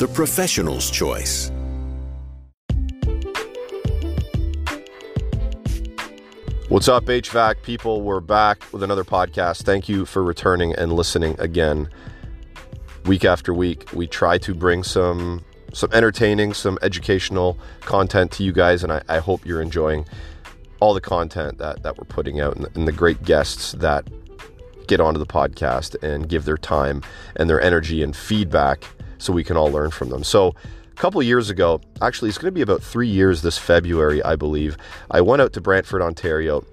the professional's choice. What's up, HVAC people? We're back with another podcast. Thank you for returning and listening again. Week after week, we try to bring some some entertaining, some educational content to you guys, and I, I hope you're enjoying all the content that, that we're putting out and, and the great guests that get onto the podcast and give their time and their energy and feedback so we can all learn from them. So, a couple years ago, actually, it's going to be about three years this February, I believe. I went out to Brantford, Ontario,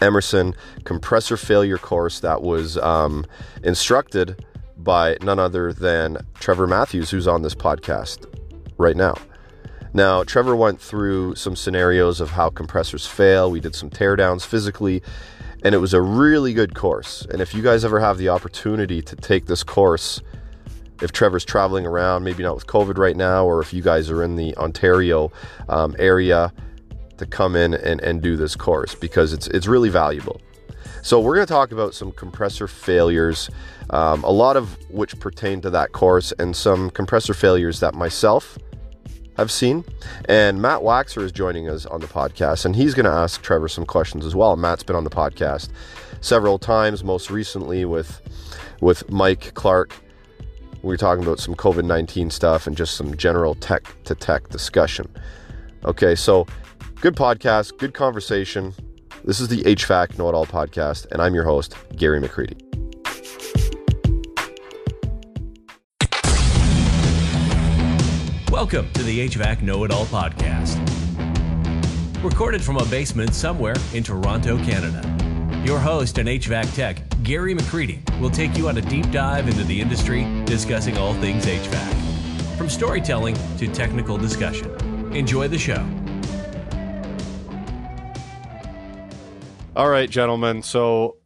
Emerson compressor failure course that was um, instructed by none other than Trevor Matthews, who's on this podcast right now. Now, Trevor went through some scenarios of how compressors fail. We did some teardowns physically, and it was a really good course. And if you guys ever have the opportunity to take this course, if Trevor's traveling around, maybe not with COVID right now, or if you guys are in the Ontario um, area, to come in and, and do this course because it's it's really valuable. So we're going to talk about some compressor failures, um, a lot of which pertain to that course, and some compressor failures that myself have seen. And Matt Waxer is joining us on the podcast, and he's going to ask Trevor some questions as well. Matt's been on the podcast several times, most recently with with Mike Clark. We were talking about some COVID 19 stuff and just some general tech to tech discussion. Okay, so good podcast, good conversation. This is the HVAC Know It All podcast, and I'm your host, Gary McCreadie. Welcome to the HVAC Know It All podcast. Recorded from a basement somewhere in Toronto, Canada. Your host and HVAC tech, Gary McCreadie, will take you on a deep dive into the industry, discussing all things HVAC. From storytelling to technical discussion. Enjoy the show. All right, gentlemen. So,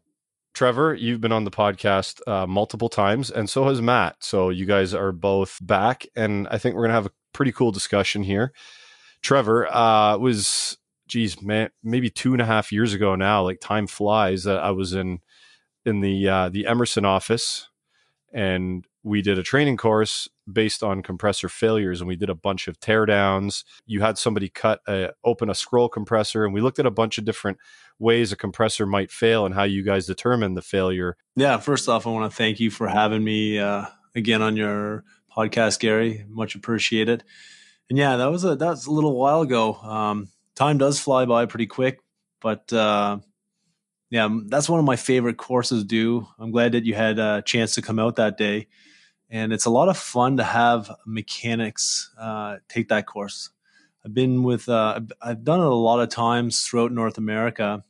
Trevor, you've been on the podcast uh, multiple times, and so has Matt. So, you guys are both back, and I think we're going to have a pretty cool discussion here. Trevor uh, was, geez, man, maybe two and a half years ago now. Like time flies. That I was in in the uh, the Emerson office, and we did a training course based on compressor failures and we did a bunch of teardowns you had somebody cut a, open a scroll compressor and we looked at a bunch of different ways a compressor might fail and how you guys determine the failure yeah first off i want to thank you for having me uh, again on your podcast gary much appreciated and yeah that was a that was a little while ago um, time does fly by pretty quick but uh, yeah that's one of my favorite courses do i'm glad that you had a chance to come out that day and it's a lot of fun to have mechanics uh, take that course. I've been with, uh, I've done it a lot of times throughout North America,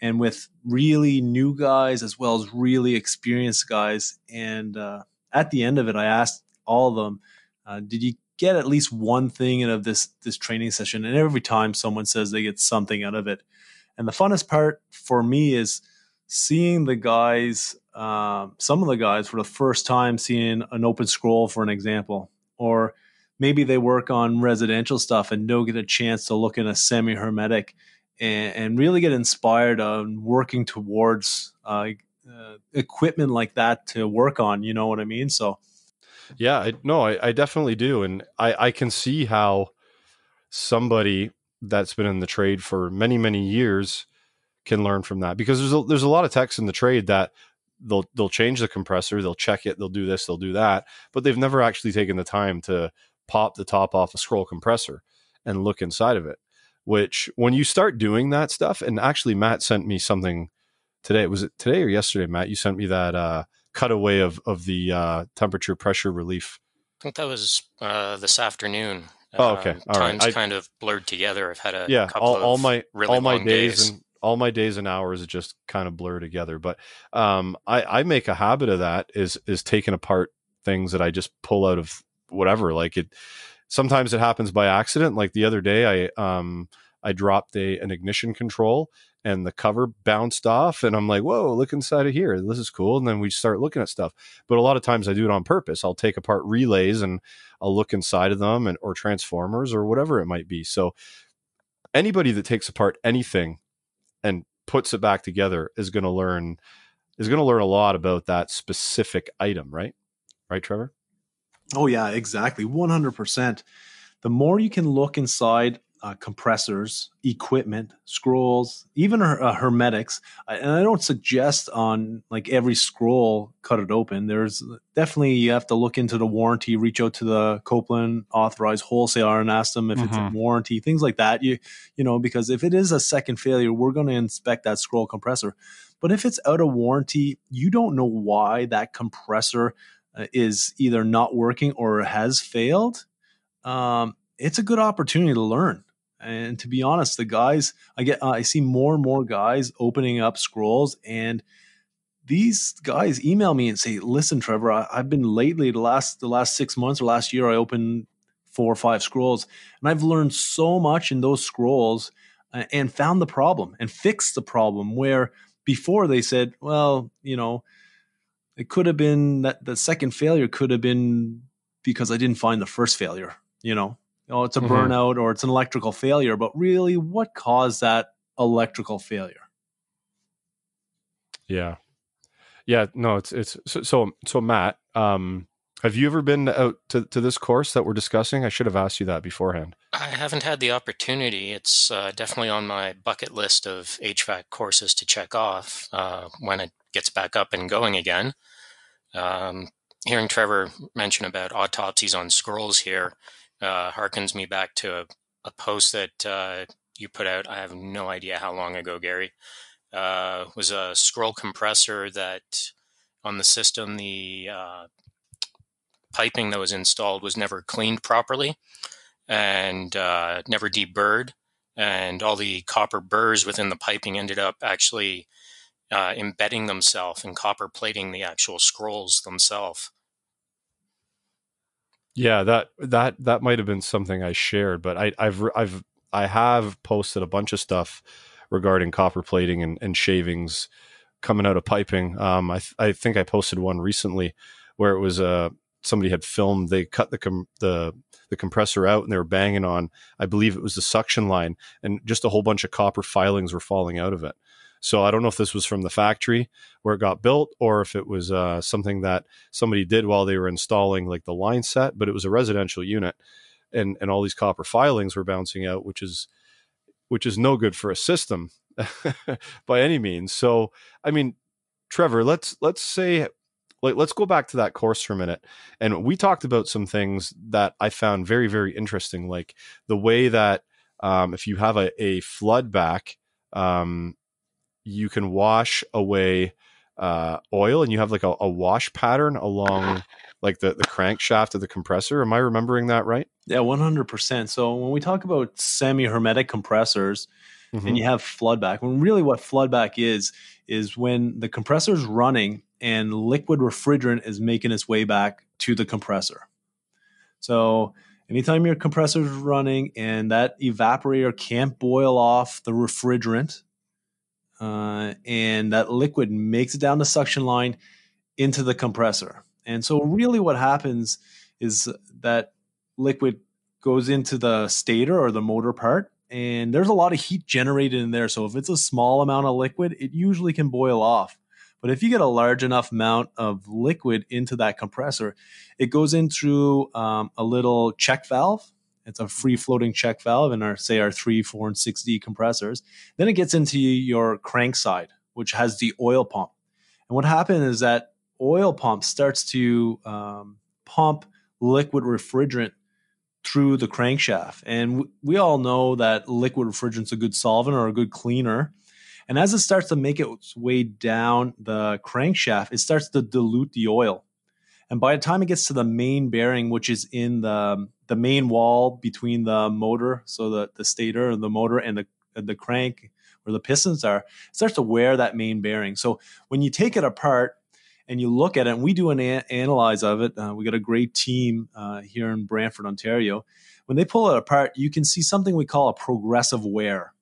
and with really new guys as well as really experienced guys. And uh, at the end of it, I asked all of them, uh, "Did you get at least one thing out of this this training session?" And every time someone says they get something out of it. And the funnest part for me is seeing the guys um, some of the guys for the first time seeing an open scroll, for an example, or maybe they work on residential stuff and don't get a chance to look in a semi hermetic and, and, really get inspired on working towards uh, uh, equipment like that to work on. You know what I mean? So, yeah, I, no, I, I definitely do. And I, I can see how somebody that's been in the trade for many, many years can learn from that because there's a, there's a lot of techs in the trade that they'll they'll change the compressor, they'll check it, they'll do this, they'll do that, but they've never actually taken the time to pop the top off a scroll compressor and look inside of it. Which when you start doing that stuff, and actually Matt sent me something today. Was it today or yesterday, Matt? You sent me that uh, cutaway of of the uh, temperature pressure relief. I think that was uh, this afternoon. Oh, okay. Um, all times right. kind of blurred together. I've had a yeah. all, all my really all my days, days and all my days and hours just kind of blur together. But um, I, I make a habit of that is is taking apart things that I just pull out of whatever. Like it, sometimes it happens by accident. Like the other day, I um I dropped a an ignition control and the cover bounced off and i'm like whoa look inside of here. This is cool. And then we start looking at stuff. But a lot of times i do it on purpose. I'll take apart relays and i'll look inside of them and or transformers or whatever it might be. So anybody that takes apart anything and puts it back together is going to learn is going to learn a lot about that specific item right? Right trevor? Oh yeah exactly. 100% the more you can look inside uh, compressors, equipment, scrolls, even uh, hermetics. And I don't suggest on like every scroll cut it open. There's definitely you have to look into the warranty, reach out to the Copeland authorized wholesaler and ask them if mm-hmm. it's a mm-hmm. warranty, things like that. You you know because if it is a second failure, we're going to inspect that scroll compressor. But if it's out of warranty, you don't know why that compressor uh, is either not working or has failed. Um, it's a good opportunity to learn and to be honest, the guys I get, uh, I see more and more guys opening up scrolls, and these guys email me and say, "Listen, Trevor, I, have been lately the last the last six months or last year, I opened four or five scrolls, and I've learned so much in those scrolls, uh, and found the problem and fixed the problem where." Before they said, well, you know, it could have been that the second failure could have been because I didn't find the first failure, you know, oh, it's a mm-hmm. burnout or it's an electrical failure. But really, what caused that electrical failure? Yeah, yeah, no, it's it's so so, so Matt. Um, have you ever been out to, to this course that we're discussing? I should have asked you that beforehand. I haven't had the opportunity. It's uh, definitely on my bucket list of HVAC courses to check off uh, when it gets back up and going again. Um, hearing Trevor mention about autopsies on scrolls here, uh, harkens me back to a, a post that uh, you put out. I have no idea how long ago, Gary. Uh, was a scroll compressor that on the system the uh, piping that was installed was never cleaned properly and uh, never deburred, and all the copper burrs within the piping ended up actually uh, embedding themselves and copper plating the actual scrolls themselves. Yeah, that that that might have been something I shared, but I, I've I've I have posted a bunch of stuff regarding copper plating and, and shavings coming out of piping. Um, I th- I think I posted one recently where it was uh somebody had filmed they cut the com- the the compressor out and they were banging on I believe it was the suction line and just a whole bunch of copper filings were falling out of it. So I don't know if this was from the factory where it got built or if it was uh, something that somebody did while they were installing like the line set, but it was a residential unit and, and all these copper filings were bouncing out, which is, which is no good for a system by any means. So, I mean, Trevor, let's, let's say, like, let's go back to that course for a minute. And we talked about some things that I found very, very interesting, like the way that um, if you have a, a flood back, um, you can wash away uh, oil and you have like a, a, wash pattern along like the, the crankshaft of the compressor. Am I remembering that right? Yeah, 100%. So when we talk about semi hermetic compressors mm-hmm. and you have floodback, when really what floodback is, is when the compressor is running and liquid refrigerant is making its way back to the compressor. So anytime your compressor is running and that evaporator can't boil off the refrigerant uh, and that liquid makes it down the suction line into the compressor. And so, really, what happens is that liquid goes into the stator or the motor part, and there's a lot of heat generated in there. So, if it's a small amount of liquid, it usually can boil off. But if you get a large enough amount of liquid into that compressor, it goes in through um, a little check valve it's a free floating check valve in our say our three, four, and six D compressors. Then it gets into your crank side, which has the oil pump. And what happens is that oil pump starts to um, pump liquid refrigerant through the crankshaft. And we all know that liquid refrigerant's a good solvent or a good cleaner. And as it starts to make its way down the crankshaft, it starts to dilute the oil. And by the time it gets to the main bearing, which is in the the main wall between the motor, so the, the stator and the motor and the the crank where the pistons are, starts to wear that main bearing. So when you take it apart, and you look at it, and we do an a- analyze of it. Uh, we got a great team uh, here in Brantford, Ontario. When they pull it apart, you can see something we call a progressive wear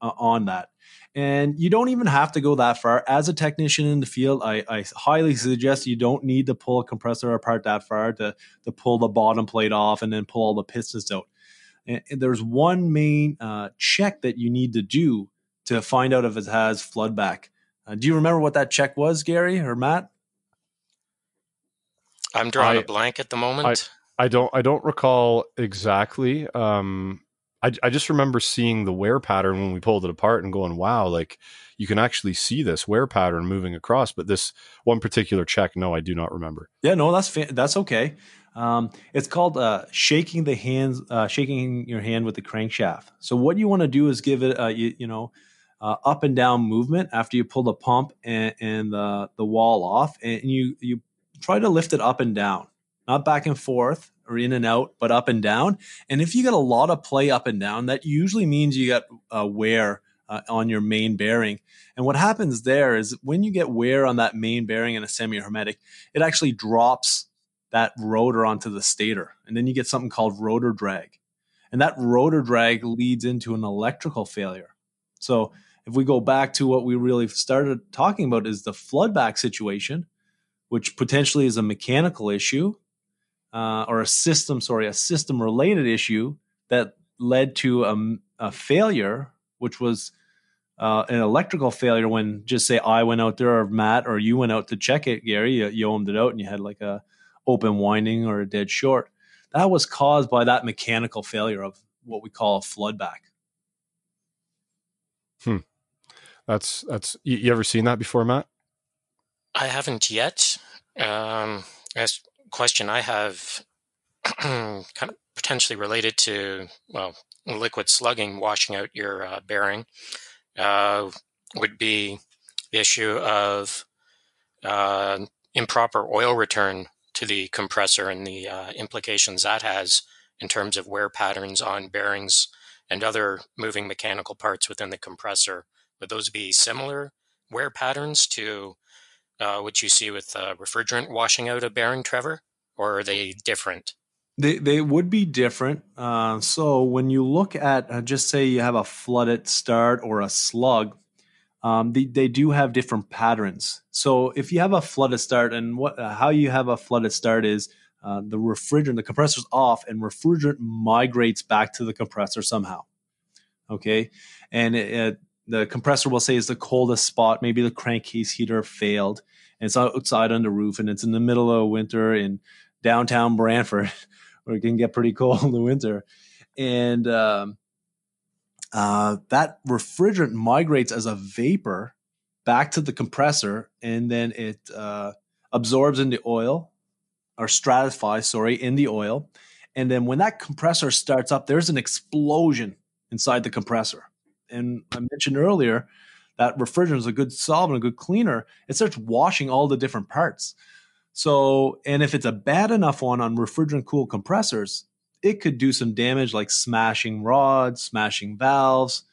uh, on that. And you don't even have to go that far. As a technician in the field, I, I, highly suggest you don't need to pull a compressor apart that far to, to pull the bottom plate off and then pull all the pistons out. And, and there's one main uh, check that you need to do to find out if it has flood back. Uh, do you remember what that check was, Gary or Matt? I'm drawing I, a blank at the moment. I, I, don't. I don't recall exactly. Um, I, I just remember seeing the wear pattern when we pulled it apart and going, "Wow!" Like you can actually see this wear pattern moving across. But this one particular check, no, I do not remember. Yeah, no, that's fa- that's okay. Um, it's called uh, shaking the hands, uh, shaking your hand with the crankshaft. So what you want to do is give it, uh, you, you know, uh, up and down movement after you pull the pump and, and the, the wall off, and you you try to lift it up and down, not back and forth or in and out, but up and down. And if you get a lot of play up and down, that usually means you got uh, wear uh, on your main bearing. And what happens there is when you get wear on that main bearing in a semi-hermetic, it actually drops that rotor onto the stator, and then you get something called rotor drag. And that rotor drag leads into an electrical failure. So if we go back to what we really started talking about is the floodback situation, which potentially is a mechanical issue uh, or a system, sorry, a system related issue that led to a, a failure, which was uh, an electrical failure when just say I went out there or Matt or you went out to check it, Gary, you, you ohmed it out and you had like a open winding or a dead short. That was caused by that mechanical failure of what we call a floodback. Hmm. That's that's you, you ever seen that before, Matt? I haven't yet. Um, as question I have, kind of potentially related to well, liquid slugging washing out your uh, bearing, uh, would be the issue of uh, improper oil return to the compressor and the uh, implications that has in terms of wear patterns on bearings and other moving mechanical parts within the compressor. Would those be similar wear patterns to uh, what you see with uh, refrigerant washing out a bearing, Trevor, or are they different? They, they would be different. Uh, so when you look at, uh, just say you have a flooded start or a slug, um, they, they do have different patterns. So if you have a flooded start, and what uh, how you have a flooded start is uh, the refrigerant, the compressor's off, and refrigerant migrates back to the compressor somehow. Okay, and it, it, the compressor will say is the coldest spot. Maybe the crankcase heater failed, and it's outside on the roof, and it's in the middle of winter in downtown Brantford, where it can get pretty cold in the winter, and um, uh, that refrigerant migrates as a vapor back to the compressor and then it uh, absorbs in the oil or stratifies, sorry, in the oil. And then when that compressor starts up, there's an explosion inside the compressor. And I mentioned earlier that refrigerant is a good solvent, a good cleaner. It starts washing all the different parts. So, and if it's a bad enough one on refrigerant cooled compressors, it could do some damage like smashing rods, smashing valves,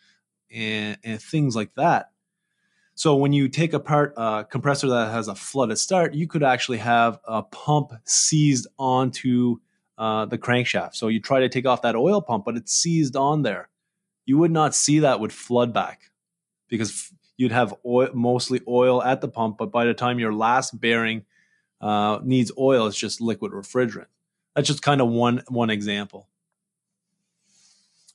and, and things like that. So when you take apart a compressor that has a flooded start, you could actually have a pump seized onto uh, the crankshaft. So you try to take off that oil pump, but it's seized on there. You would not see that with flood back because you'd have oil, mostly oil at the pump, but by the time your last bearing uh, needs oil, it's just liquid refrigerant. That's just kind of one one example.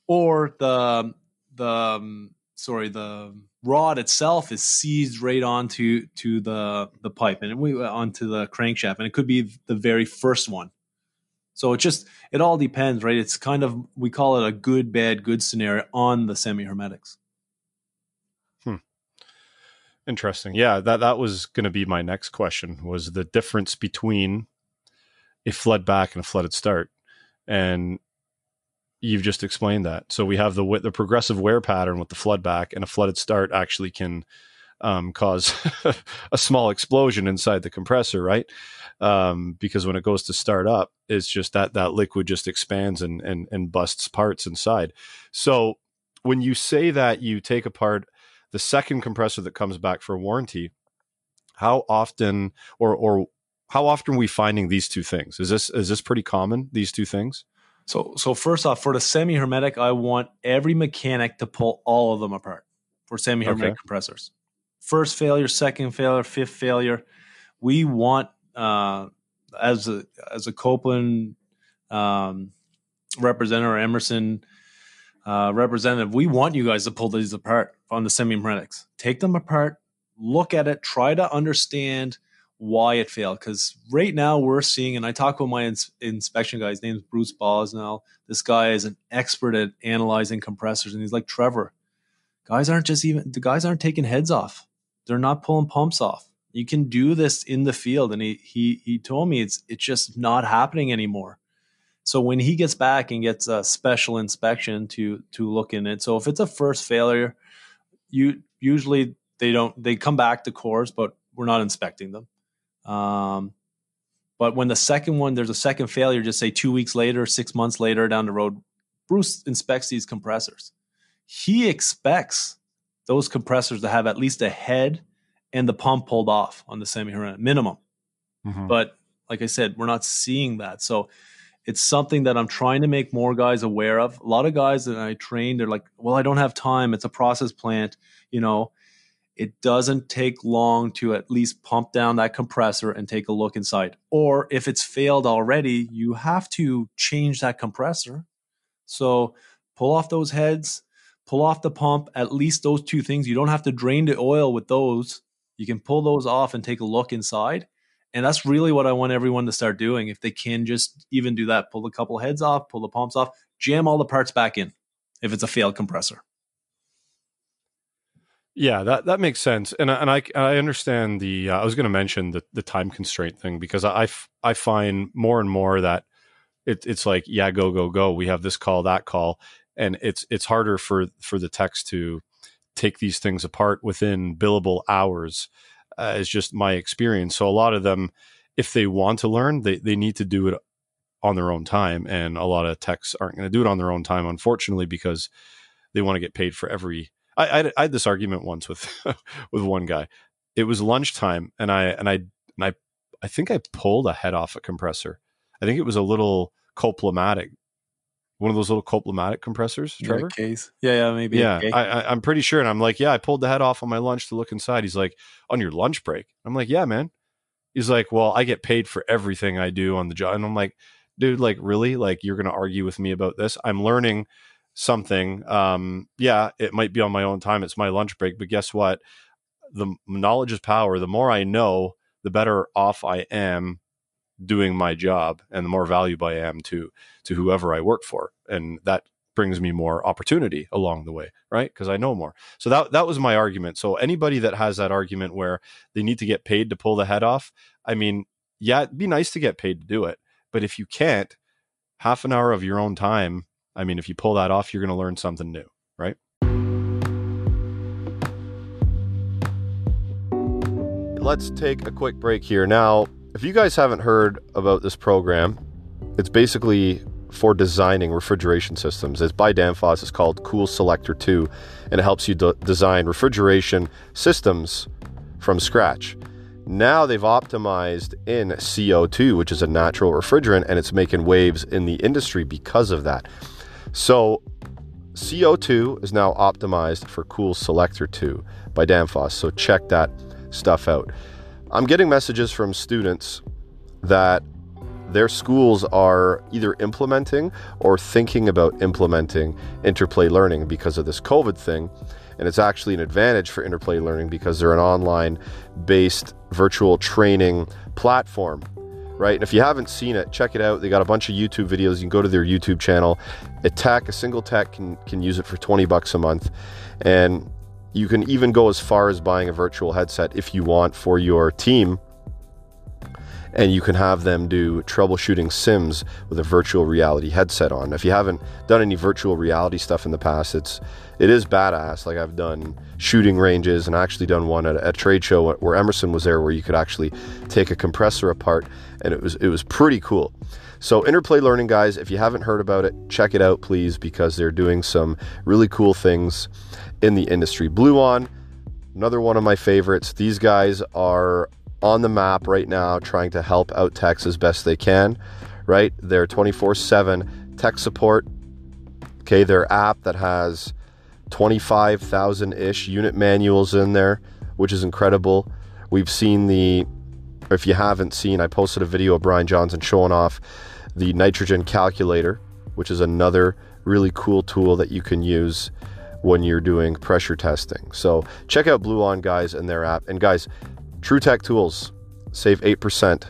Or the the um, sorry the rod itself is seized right onto to the the pipe and we onto the crankshaft, and it could be the very first one. So it just it all depends, right? It's kind of we call it a good bad good scenario on the semi hermetics. Hmm. Interesting. Yeah, that that was going to be my next question was the difference between a flood back and a flooded start. And you've just explained that. So we have the the progressive wear pattern with the flood back, and a flooded start actually can um, cause a small explosion inside the compressor, right? Um, because when it goes to start up, it's just that that liquid just expands and and and busts parts inside. So when you say that you take apart the second compressor that comes back for warranty, how often or or how often are we finding these two things? Is this is this pretty common? These two things. So so first off, for the semi hermetic, I want every mechanic to pull all of them apart for semi hermetic okay. compressors. First failure, second failure, fifth failure. We want uh, as a as a Copeland um, representative or Emerson uh, representative, we want you guys to pull these apart on the semi hermetics. Take them apart, look at it, try to understand why it failed. Because right now we're seeing, and I talk with my ins- inspection guy. His name's Bruce Bosnell. This guy is an expert at analyzing compressors, and he's like Trevor. Guys aren't just even the guys aren't taking heads off. They're not pulling pumps off. You can do this in the field, and he he he told me it's it's just not happening anymore. So when he gets back and gets a special inspection to to look in it, so if it's a first failure, you usually they don't they come back to cores, but we're not inspecting them. Um, but when the second one, there's a second failure, just say two weeks later, six months later down the road, Bruce inspects these compressors. He expects those compressors to have at least a head and the pump pulled off on the semi haran minimum. Mm-hmm. But like I said, we're not seeing that. So it's something that I'm trying to make more guys aware of. A lot of guys that I train, they're like, well, I don't have time. It's a process plant. You know, it doesn't take long to at least pump down that compressor and take a look inside. Or if it's failed already, you have to change that compressor. So pull off those heads, pull off the pump, at least those two things. You don't have to drain the oil with those. You can pull those off and take a look inside. And that's really what I want everyone to start doing. If they can just even do that, pull a couple heads off, pull the pumps off, jam all the parts back in if it's a failed compressor. Yeah, that that makes sense, and and I I understand the. Uh, I was going to mention the the time constraint thing because I I find more and more that it, it's like yeah go go go we have this call that call and it's it's harder for for the text to take these things apart within billable hours uh, is just my experience. So a lot of them, if they want to learn, they they need to do it on their own time, and a lot of techs aren't going to do it on their own time, unfortunately, because they want to get paid for every I, I, I had this argument once with with one guy. It was lunchtime, and I and I and I I think I pulled a head off a compressor. I think it was a little Copelametic, one of those little Copelametic compressors. Trevor, case, yeah, yeah, maybe. Yeah, I, I, I'm pretty sure, and I'm like, yeah, I pulled the head off on my lunch to look inside. He's like, on your lunch break. I'm like, yeah, man. He's like, well, I get paid for everything I do on the job, and I'm like, dude, like, really? Like, you're gonna argue with me about this? I'm learning something, um, yeah, it might be on my own time. It's my lunch break, but guess what? The knowledge is power. The more I know, the better off I am doing my job, and the more valuable I am to to whoever I work for, and that brings me more opportunity along the way, right? Because I know more. So that that was my argument. So anybody that has that argument where they need to get paid to pull the head off, I mean, yeah, it'd be nice to get paid to do it, but if you can't, half an hour of your own time I mean, if you pull that off, you're going to learn something new, right? Let's take a quick break here. Now, if you guys haven't heard about this program, it's basically for designing refrigeration systems. It's by Danfoss. It's called Coolselector 2, and it helps you de- design refrigeration systems from scratch. Now they've optimized in CO2, which is a natural refrigerant, and it's making waves in the industry because of that. So CO2 is now optimized for Coolselector 2 by Danfoss. So check that stuff out. I'm getting messages from students that their schools are either implementing or thinking about implementing interplay learning because of this COVID thing. And it's actually an advantage for interplay learning because they're an online based virtual training platform right? And if you haven't seen it, check it out. They got a bunch of YouTube videos. You can go to their YouTube channel. A tech, a single tech can can use it for 20 bucks a month. And you can even go as far as buying a virtual headset if you want for your team. And you can have them do troubleshooting sims with a virtual reality headset on. If you haven't done any virtual reality stuff in the past, it's it is badass. Like I've done shooting ranges and actually done one at a trade show where Emerson was there, where you could actually take a compressor apart, and it was it was pretty cool. So Interplay Learning, guys, if you haven't heard about it, check it out, please, because they're doing some really cool things in the industry. BlueOn, another one of my favorites. These guys are on the map right now trying to help out techs as best they can, right? They're 24 7 tech support. Okay, their app that has 25,000 ish unit manuals in there, which is incredible. We've seen the, if you haven't seen, I posted a video of Brian Johnson showing off the nitrogen calculator, which is another really cool tool that you can use when you're doing pressure testing. So check out BlueOn guys and their app. And guys, True Tech Tools save 8%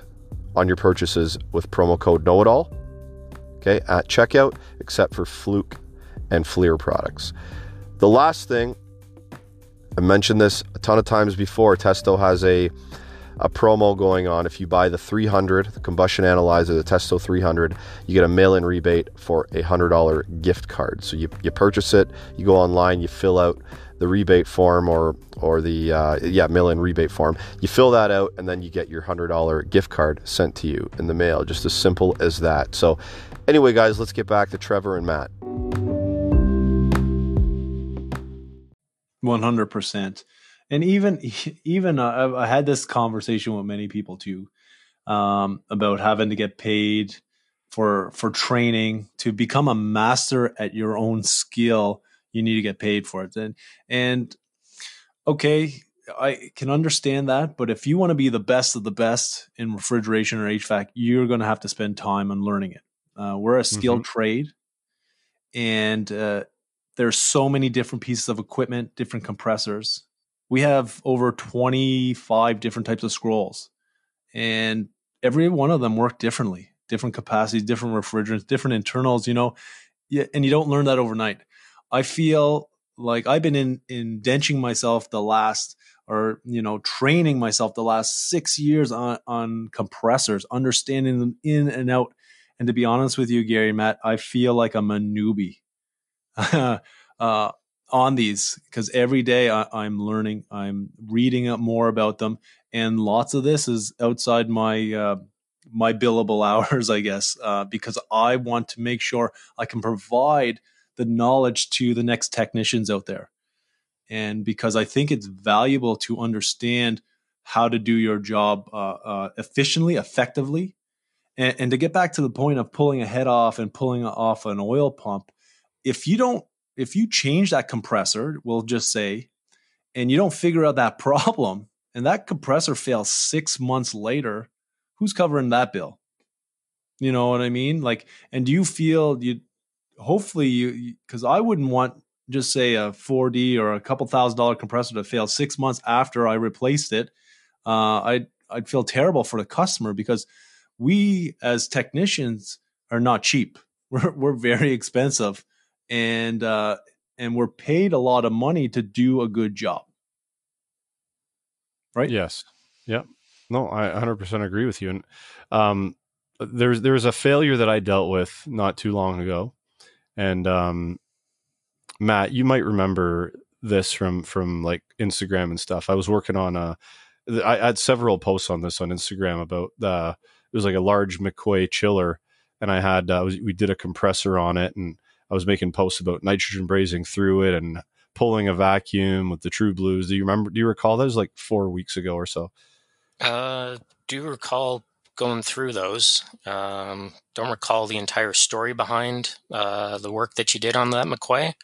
on your purchases with promo code Know It All. Okay, at checkout, except for Fluke and FLIR products. The last thing, I mentioned this a ton of times before. Testo has a a promo going on. If you buy the 300, the combustion analyzer, the Testo 300, you get a mail-in rebate for a hundred dollar gift card. So you, you purchase it, you go online, you fill out the rebate form or or the uh, yeah mail-in rebate form. You fill that out, and then you get your hundred dollar gift card sent to you in the mail. Just as simple as that. So anyway, guys, let's get back to Trevor and Matt. One hundred percent and even even uh, I had this conversation with many people too um, about having to get paid for for training to become a master at your own skill. You need to get paid for it, and and okay, I can understand that. But if you want to be the best of the best in refrigeration or HVAC, you're going to have to spend time on learning it. Uh, we're a skilled mm-hmm. trade, and uh, there's so many different pieces of equipment, different compressors we have over 25 different types of scrolls. And every one of them work differently different capacities different refrigerants different internals you know? And you don't learn that overnight. I feel like i've been in indenting myself the last or you know training myself the last six years on on compressors understanding them in and out. And to be honest with you gary matt i feel like i'm a newbie. Uh, on these because every day I, am learning, I'm reading up more about them, and lots of this is outside my uh, my billable hours, I guess, uh, because I want to make sure I can provide the knowledge to the next technicians out there, and because I think it's valuable to understand how to do your job uh, uh efficiently, effectively, and, and to get back to the point of pulling a head off and pulling off an oil pump. If you don't if you change that compressor, we'll just say, and you don't figure out that problem, and that compressor fails six months later, who's covering that bill? You know what I mean? Like, and do you feel you? Hopefully, you because I wouldn't want just say a 4D or a couple thousand dollar compressor to fail six months after I replaced it. Uh, I'd I'd feel terrible for the customer because we as technicians are not cheap. We're we're very expensive and uh, and we're paid a lot of money to do a good job. Right? Yes. Yep. No, I 100% agree with you. And um, there's there was a failure that I dealt with not too long ago, and um, Matt, you might remember this from from like Instagram and stuff. I was working on a, I had several posts on this on Instagram about the it was like a large McQuay chiller, and I had uh, we did a compressor on it and I was making posts about nitrogen brazing through it and pulling a vacuum with the True Blues. Do you remember? Do you recall that was like four weeks ago or so? Uh, do recall going through those. Um, don't recall the entire story behind uh, the work that you did on that McQuay.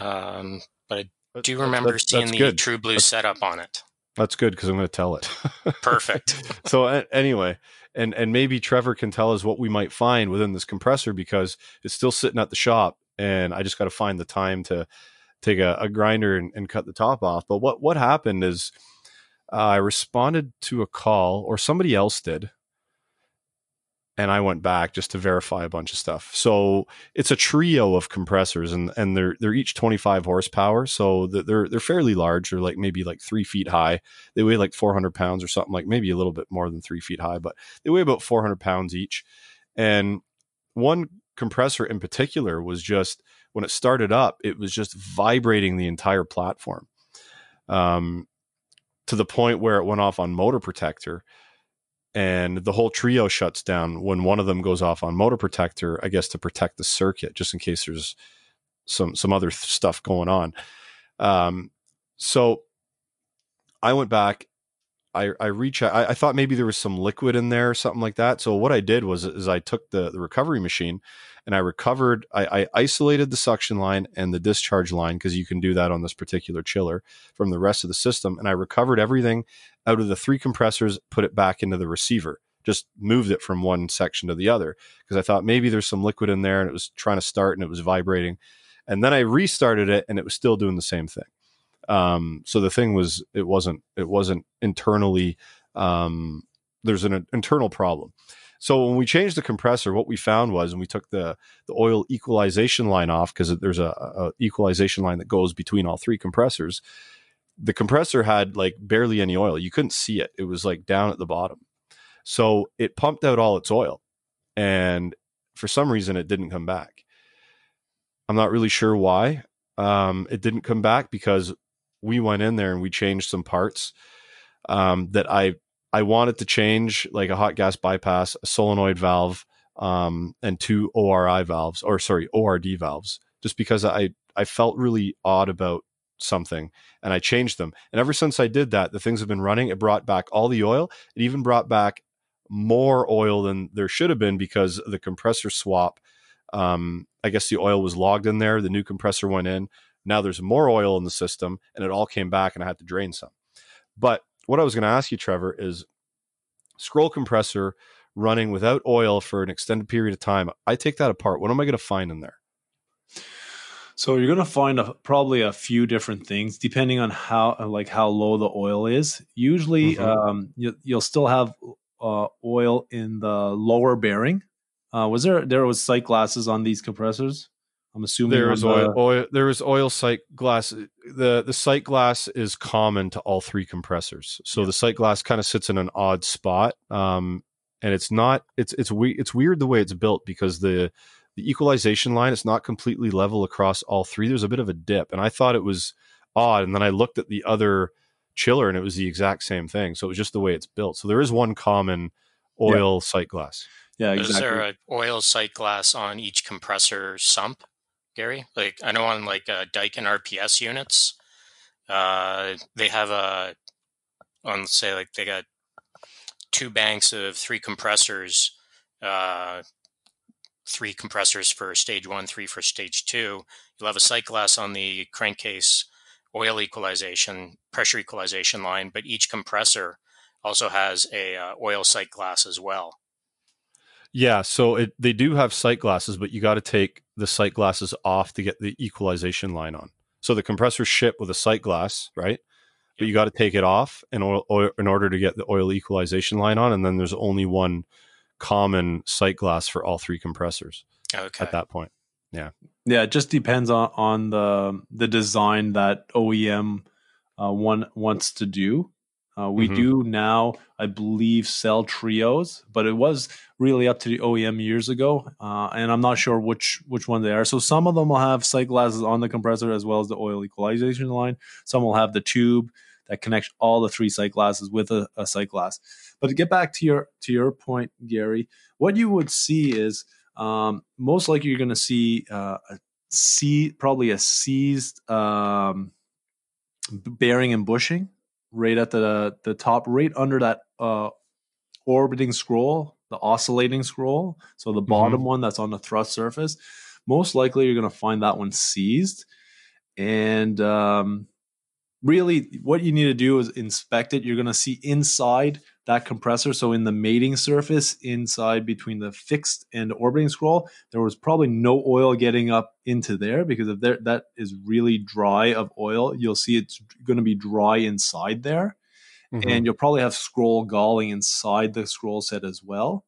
Um, but I do remember that's, seeing the good. True Blue that's, setup on it. That's good because I'm going to tell it. Perfect. so uh, anyway, and and maybe Trevor can tell us what we might find within this compressor because it's still sitting at the shop, and I just got to find the time to take a, a grinder and, and, cut the top off. But what what happened is uh, I responded to a call, or somebody else did, and I went back just to verify a bunch of stuff. So it's a trio of compressors, and and they're they're each 25 horsepower, so they're they're fairly large. They're like maybe like three feet high. They weigh like 400 pounds or something, like maybe a little bit more than three feet high, but they weigh about 400 pounds each. And one compressor in particular was just when it started up, it was just vibrating the entire platform, um, to the point where it went off on motor protector and the whole trio shuts down when one of them goes off on motor protector i guess to protect the circuit just in case there's some some other th- stuff going on um, so I went back. I I reach. I, I thought maybe there was some liquid in there or something like that. So what I did was is I took the the recovery machine and I recovered. I, I isolated the suction line and the discharge line because you can do that on this particular chiller from the rest of the system. And I recovered everything out of the three compressors, put it back into the receiver just moved it from one section to the other because I thought maybe there's some liquid in there and it was trying to start and it was vibrating. And then I restarted it and it was still doing the same thing. Um, so the thing was, it wasn't, it wasn't internally, um, there's an, an internal problem. So when we changed the compressor, what we found was, and we took the the oil equalization line off because there's a, a, equalization line that goes between all three compressors. The compressor had like barely any oil; you couldn't see it. It was like down at the bottom. So it pumped out all its oil. And for some reason, it didn't come back. I'm not really sure why. Um, it didn't come back because we went in there and we changed some parts um, that I I wanted to change, like a hot gas bypass, a solenoid valve, um, and two ORI valves, or sorry, ORD valves, just because I I felt really odd about something and I changed them. And ever since I did that, the things have been running. It brought back all the oil. It even brought back more oil than there should have been because the compressor swap. Um, I guess the oil was logged in there. The new compressor went in. Now there's more oil in the system, and it all came back, and I had to drain some. But what I was going to ask you, Trevor, is scroll compressor running without oil for an extended period of time. I take that apart. What am I going to find in there? So you're going to find a, probably a few different things depending on how like how low the oil is. Usually, mm-hmm. um, you, will still have uh, oil in the lower bearing. Uh, was there there was sight glasses on these compressors? I'm assuming there is was oil, oil, There was oil sight glass. the The sight glass is common to all three compressors. So yeah. the sight glass kind of sits in an odd spot, um, and it's not. It's it's we, it's weird the way it's built because the the equalization line is not completely level across all three. There's a bit of a dip, and I thought it was odd. And then I looked at the other chiller and it was the exact same thing. So it was just the way it's built. So there is one common oil yeah. sight glass. Yeah, exactly. Is there an oil sight glass on each compressor sump, Gary? Like I know on like uh, Daikin RPS units, uh, they have a on say like they got two banks of three compressors, uh, three compressors for stage one, three for stage two. You'll have a sight glass on the crankcase oil equalization, pressure equalization line, but each compressor also has a uh, oil sight glass as well. Yeah, so it, they do have sight glasses, but you got to take the sight glasses off to get the equalization line on. So the compressor ship with a sight glass, right? But you got to take it off in, oil, oil, in order to get the oil equalization line on, and then there's only one common sight glass for all three compressors okay. at that point. Yeah. Yeah, it just depends on, on the the design that OEM uh, one wants to do. Uh, we mm-hmm. do now, I believe, sell trios, but it was really up to the OEM years ago, uh, and I'm not sure which which one they are. So some of them will have sight glasses on the compressor as well as the oil equalization line. Some will have the tube that connects all the three sight glasses with a, a sight glass. But to get back to your to your point, Gary, what you would see is um, most likely you're going to see uh, a see probably a seized um, bearing and bushing right at the the top, right under that uh, orbiting scroll, the oscillating scroll. So the bottom mm-hmm. one that's on the thrust surface. Most likely you're going to find that one seized, and um, really what you need to do is inspect it. You're going to see inside that compressor. So in the mating surface inside between the fixed and orbiting scroll, there was probably no oil getting up into there because if there, that is really dry of oil, you'll see it's going to be dry inside there. Mm-hmm. And you'll probably have scroll galling inside the scroll set as well.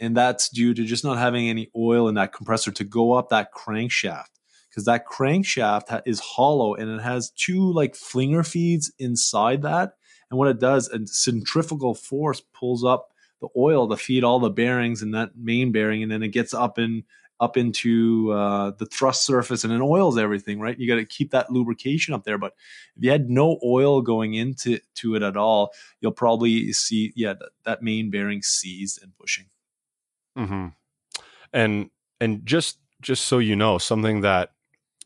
And that's due to just not having any oil in that compressor to go up that crankshaft because that crankshaft is hollow and it has two like flinger feeds inside that and what it does, a centrifugal force pulls up the oil to feed all the bearings in that main bearing, and then it gets up in up into uh, the thrust surface and it oils everything, right? You got to keep that lubrication up there. But if you had no oil going into to it at all, you'll probably see, yeah, that, that main bearing seized and bushing. Mm-hmm. And and just just so you know, something that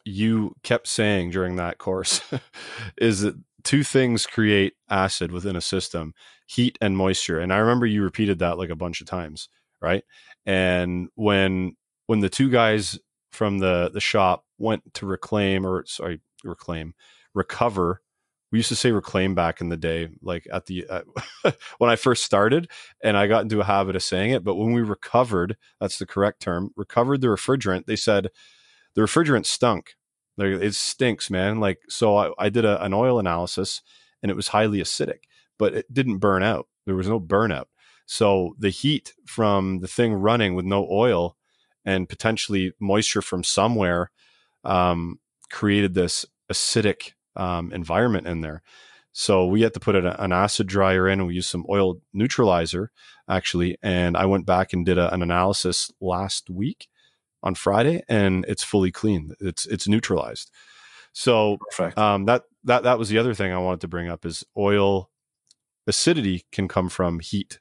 you kept saying during that course is that two things create acid within a system heat and moisture and i remember you repeated that like a bunch of times right? And when when the two guys from the the shop went to reclaim or sorry reclaim recover we used to say reclaim back in the day like at the uh, when i first started and i got into a habit of saying it but when we recovered that's the correct term recovered the refrigerant they said the refrigerant stunk like it stinks man like so i, I did a, an oil analysis and it was highly acidic but it didn't burn out there was no burnout so the heat from the thing running with no oil and potentially moisture from somewhere um, created this acidic um, environment in there. So we had to put an acid dryer in we used some oil neutralizer actually. And I went back and did a, an analysis last week on Friday and it's fully clean. It's, it's neutralized. So um, that, that, that was the other thing I wanted to bring up is oil acidity can come from heat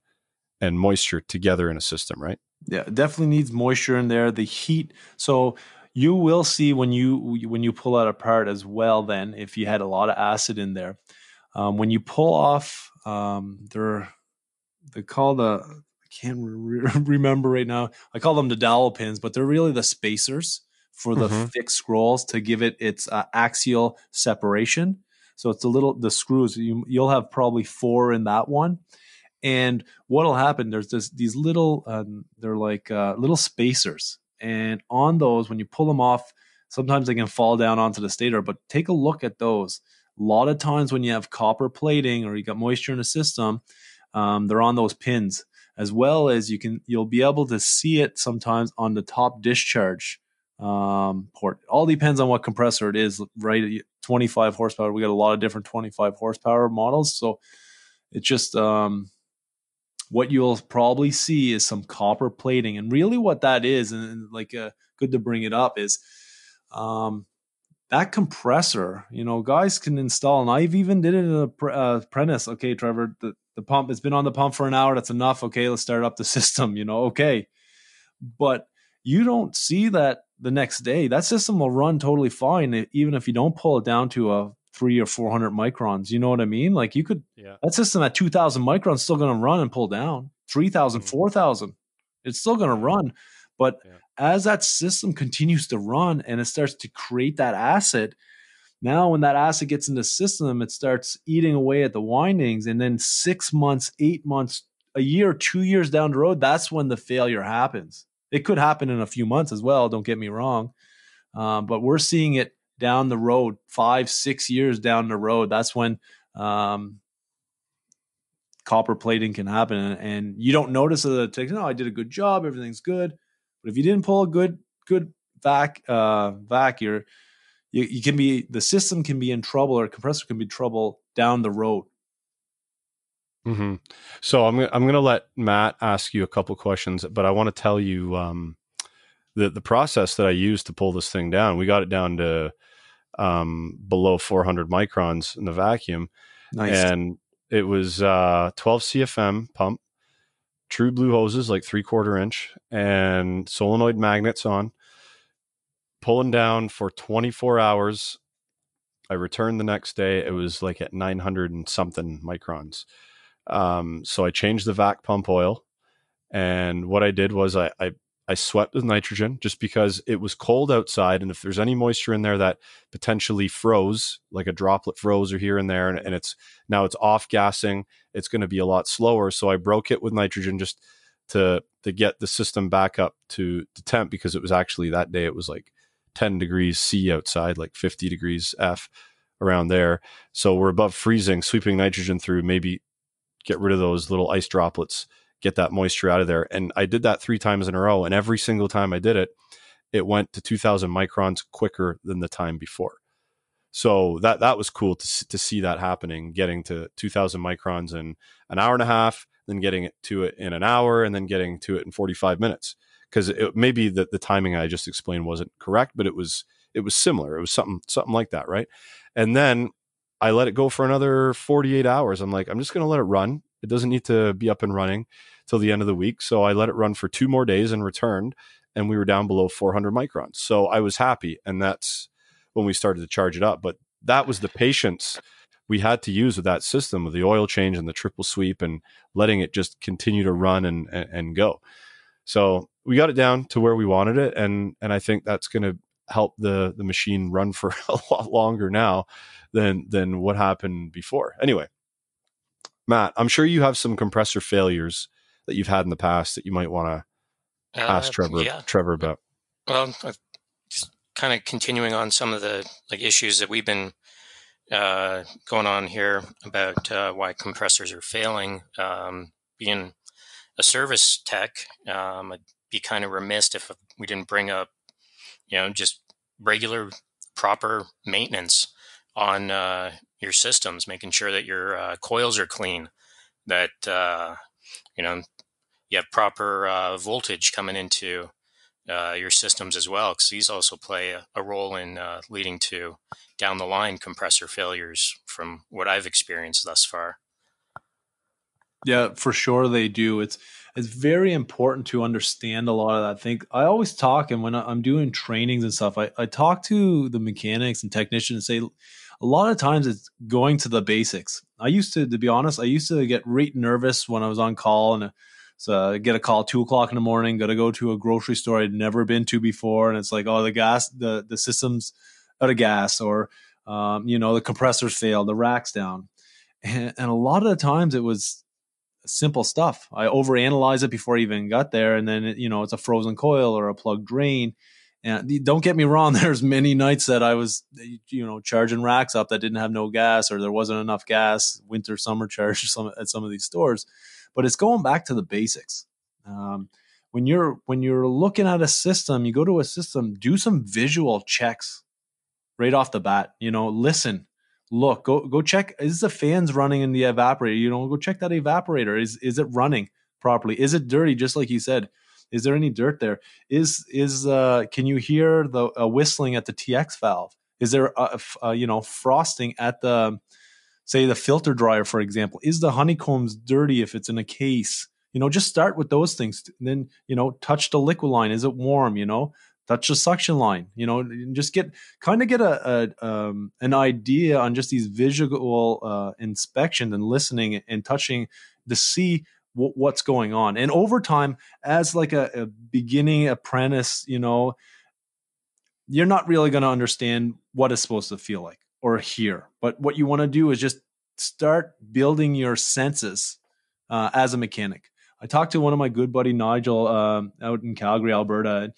and moisture together in a system, right? Yeah, definitely needs moisture in there. The heat. So you will see when you when you pull it apart as well. Then, if you had a lot of acid in there, um, when you pull off, um, they're they call the can't re- remember right now. I call them the dowel pins, but they're really the spacers for the mm-hmm. thick scrolls to give it its uh, axial separation. So it's a little the screws. You, you'll have probably four in that one, and what'll happen? There's this these little um, they're like uh, little spacers, and on those when you pull them off, sometimes they can fall down onto the stator. But take a look at those. A lot of times when you have copper plating or you got moisture in the system, um, they're on those pins as well as you can you'll be able to see it sometimes on the top discharge um, port. All depends on what compressor it is, right? 25 horsepower. We got a lot of different 25 horsepower models, so it's just um, what you'll probably see is some copper plating. And really, what that is, and like uh, good to bring it up, is um, that compressor. You know, guys can install, and I've even did it in a uh, apprentice. Okay, Trevor, the, the pump it's been on the pump for an hour. That's enough. Okay, let's start up the system. You know, okay, but you don't see that the next day. That system will run totally fine, even if you don't pull it down to a three or 400 microns. You know what I mean? Like you could, yeah. that system at 2000 microns still going to run and pull down 3000, mm-hmm. 4000. It's still going to run. But yeah. as that system continues to run and it starts to create that acid, now when that acid gets in the system, it starts eating away at the windings. And then six months, eight months, a year, two years down the road, that's when the failure happens. It could happen in a few months as well. Don't get me wrong. Um, but we're seeing it down the road, five, six years down the road, that's when um, copper plating can happen. And, you don't notice that it takes, no, I did a good job, everything's good. But if you didn't pull a good, good vac, uh, vac, you're, you, you can be, the system can be in trouble or compressor can be trouble down the road. Mm-hmm. So I'm I'm going to let Matt ask you a couple questions, but I want to tell you um, the the process that I used to pull this thing down, we got it down to um, below 400 microns in the vacuum, nice. and it was uh, 12 CFM pump, true blue hoses like three quarter inch, and solenoid magnets on. Pulling down for 24 hours. I returned the next day. It was like at 900 and something microns. Um, so I changed the vac pump oil. And what I did was I, I I swept with nitrogen just because it was cold outside. And if there's any moisture in there that potentially froze, like a droplet froze or here and there, and, and it's now it's off gassing, it's going to be a lot slower. So I broke it with nitrogen just to to get the system back up to the temp because it was actually that day it was like 10 degrees C outside, like 50 degrees F around there. So we're above freezing, sweeping nitrogen through, maybe get rid of those little ice droplets get that moisture out of there. And I did that three times in a row. And every single time I did it, it went to 2000 microns quicker than the time before. So that that was cool to to see that happening, getting to 2000 microns in an hour and a half, then getting it to it in an hour, and then getting to it in 45 minutes. Because it maybe the the timing I just explained wasn't correct, but it was it was similar. It was something something like that, right? And then I let it go for another 48 hours. I'm like, I'm just going to let it run. It doesn't need to be up and running till the end of the week. So I let it run for two more days and returned, and we were down below 400 microns. So I was happy, and that's when we started to charge it up. But that was the patience we had to use with that system of the oil change and the triple sweep and letting it just continue to run and, and, and go. So we got it down to where we wanted it. And, and I think that's going to help the, the machine run for a lot longer now than, than what happened before. Anyway, Matt, I'm sure you have some compressor failures that you've had in the past that you might want to uh, ask Trevor, yeah. Trevor about. Well, just kind of continuing on some of the like issues that we've been uh, going on here about uh, why compressors are failing. Um, being a service tech, um, I'd be kind of remiss if we didn't bring up, you know, just regular, proper maintenance on uh, your systems, making sure that your uh, coils are clean, that uh, you know you have proper uh, voltage coming into your systems as well, because these also play a, a role in leading to down the line compressor failures from what I've experienced thus far. Yeah, for sure they do. It's it's very important to understand a lot of that I think I always talk, and when I'm doing trainings and stuff, I, I talk to the mechanics and technicians and say, a lot of times it's going to the basics. I used to, to be honest, I used to get really nervous when I was on call and so get a call two o'clock in the morning, got to go to a grocery store I'd never been to before, and it's like, oh, the gas, the the system's out of gas, or um, you know, the compressors failed, the racks down, and a lot of the times it was simple stuff. I overanalyze it before I even got there, and then you know, it's a frozen coil or a plug drain. And don't get me wrong, there's many nights that I was, you know, charging racks up that didn't have no gas or there wasn't enough gas, winter, summer charge some, at some of these stores. But it's going back to the basics. Um, when you're when you're looking at a system, you go to a system, do some visual checks right off the bat. You know, listen, look, go go check. Is the fans running in the evaporator? You know, go check that evaporator. Is is it running properly? Is it dirty? Just like you said. Is there any dirt there? Is is uh, can you hear the uh, whistling at the TX valve? Is there a, you know frosting at the say the filter dryer for example? Is the honeycombs dirty if it's in a case? You know, just start with those things. then you know, touch the liquid line. Is it warm? You know, touch the suction line you know and just get kind of get a, a um, an idea on just these visual uh, inspection and listening and touching to see w- what's going on. And over time as like a, a beginning apprentice you know you're not really going to understand what it's supposed to feel like or hear. But what you want to do is just start building your senses uh, as a mechanic. I talked to one of my good buddy nigel um, out in calgary alberta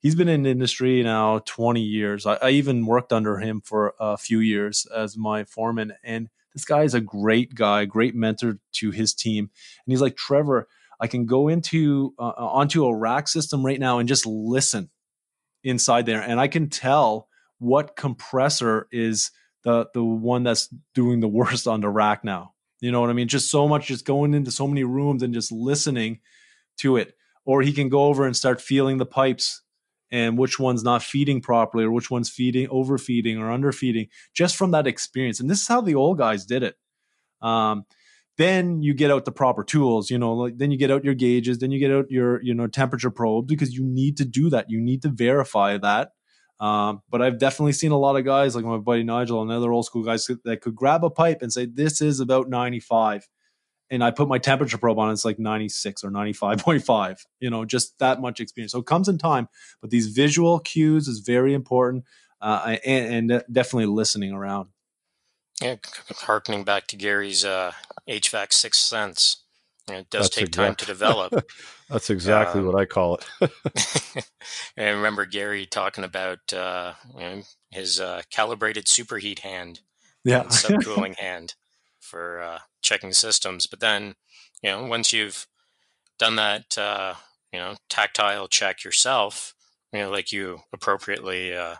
he's been in the industry now 20 years. I, I, even worked under him for a few years as my foreman. And this guy is a great guy, great mentor to his team. And he's like, Trevor, I can go into uh, uh, onto a rack system right now and just listen inside there, and I can tell what compressor is the the one that's doing the worst on the rack now. You know what I mean? Just so much, just going into so many rooms and just listening to it. Or he can go over and start feeling the pipes and which one's not feeding properly or which one's feeding overfeeding or underfeeding just from that experience. And this is how the old guys did it. Um, then you get out the proper tools you know like then you get out your gauges then you get out your you know temperature probe because you need to do that. You need to verify that. Um, but I've definitely seen a lot of guys like my buddy Nigel and other old school guys that could grab a pipe and say this is about 95 and I put my temperature probe on, it's like 96 or 95.5, you know, just that much experience. So it comes in time, but these visual cues is very important uh, and, and, definitely listening around. Yeah, harkening back to Gary's uh, HVAC sixth sense. It does That's take time to develop. That's exactly um, what I call it. I remember Gary talking about uh, you know, his uh, calibrated superheat hand, yeah, subcooling hand for uh, checking systems. But then, you know, once you've done that, uh, you know, tactile check yourself, you know, like you appropriately uh,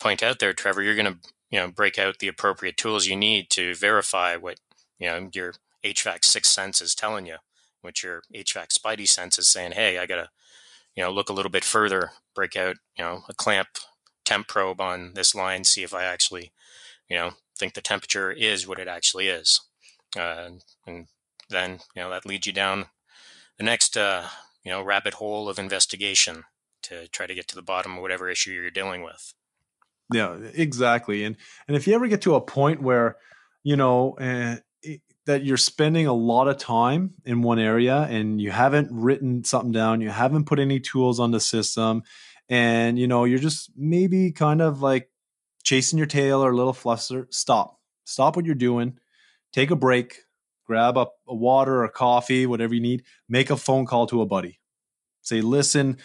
point out there, Trevor, you're going to, you know, break out the appropriate tools you need to verify what, you know, your HVAC sixth sense is telling you, what your HVAC spidey sense is saying, hey, I got to, you know, look a little bit further, break out, you know, a clamp temp probe on this line, see if I actually, you know, think the temperature is what it actually is uh, and then you know that leads you down the next uh, you know rabbit hole of investigation to try to get to the bottom of whatever issue you're dealing with. Yeah, exactly. And and if you ever get to a point where you know, uh, that you're spending a lot of time in one area and you haven't written something down, you haven't put any tools on the system, and you know, you're just maybe kind of like chasing your tail or a little fluster, stop. Stop what you're doing. Take a break. Grab up a water or a coffee, whatever you need. Make a phone call to a buddy. Say, listen,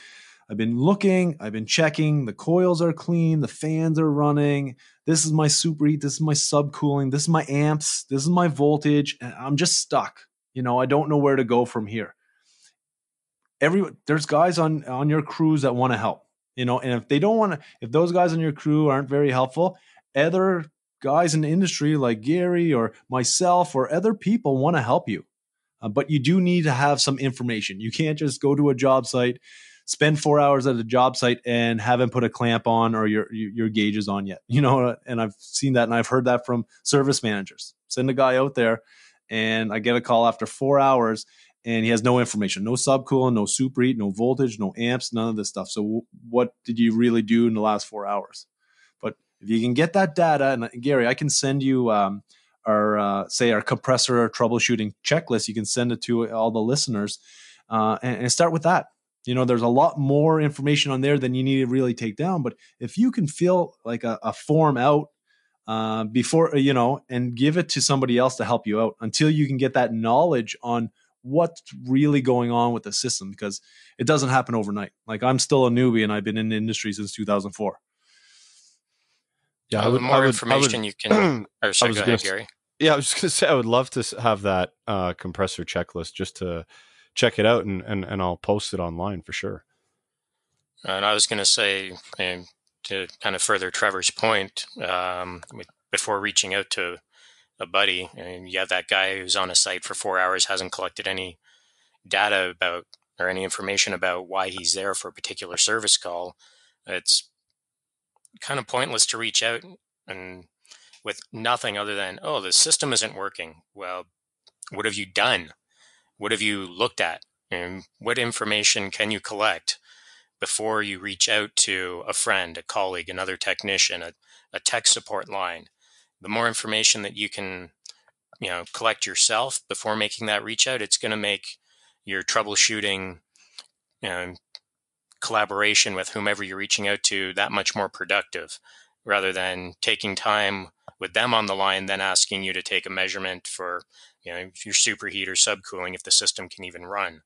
I've been looking, I've been checking. The coils are clean, the fans are running. This is my superheat, this is my subcooling, this is my amps, this is my voltage. And I'm just stuck. You know, I don't know where to go from here. Every there's guys on on your crews that want to help you know and if they don't want to if those guys on your crew aren't very helpful other guys in the industry like gary or myself or other people want to help you uh, but you do need to have some information. You can't just go to a job site spend four hours at a job site and haven't put a clamp on or your your gauges on yet you know and i've seen that and i've heard that from service managers. Send a guy out there and i get a call after four hours and he has no information, no subcooling, no superheat, no voltage, no amps, none of this stuff. So what did you really do in the last four hours? But if you can get that data, and uh, Gary, I can send you um, our uh, say our compressor troubleshooting checklist. You can send it to all the listeners uh, and, and start with that. You know, there's a lot more information on there than you need to really take down. But if you can fill like a, a form out uh, before you know and give it to somebody else to help you out until you can get that knowledge on what's really going on with the system because it doesn't happen overnight. Like I'm still a newbie and I've been in the industry since 2004. Yeah, I would, more I would, information would, you can. Or sorry, go ahead, Gary. Yeah, I was just gonna say I would love to have that uh, compressor checklist just to check it out and, and and I'll post it online for sure. And I was gonna say, and to kind of further Trevor's point, um, before reaching out to a buddy, and you have that guy who's on a site for four hours hasn't collected any data about or any information about why he's there for a particular service call. It's kind of pointless to reach out and with nothing other than, oh, the system isn't working. Well, what have you done? What have you looked at? And what information can you collect before you reach out to a friend, a colleague, another technician, a, a tech support line? The more information that you can you know collect yourself before making that reach out it's going to make your troubleshooting you know, collaboration with whomever you're reaching out to that much more productive rather than taking time with them on the line then asking you to take a measurement for you know your superheat or subcooling if the system can even run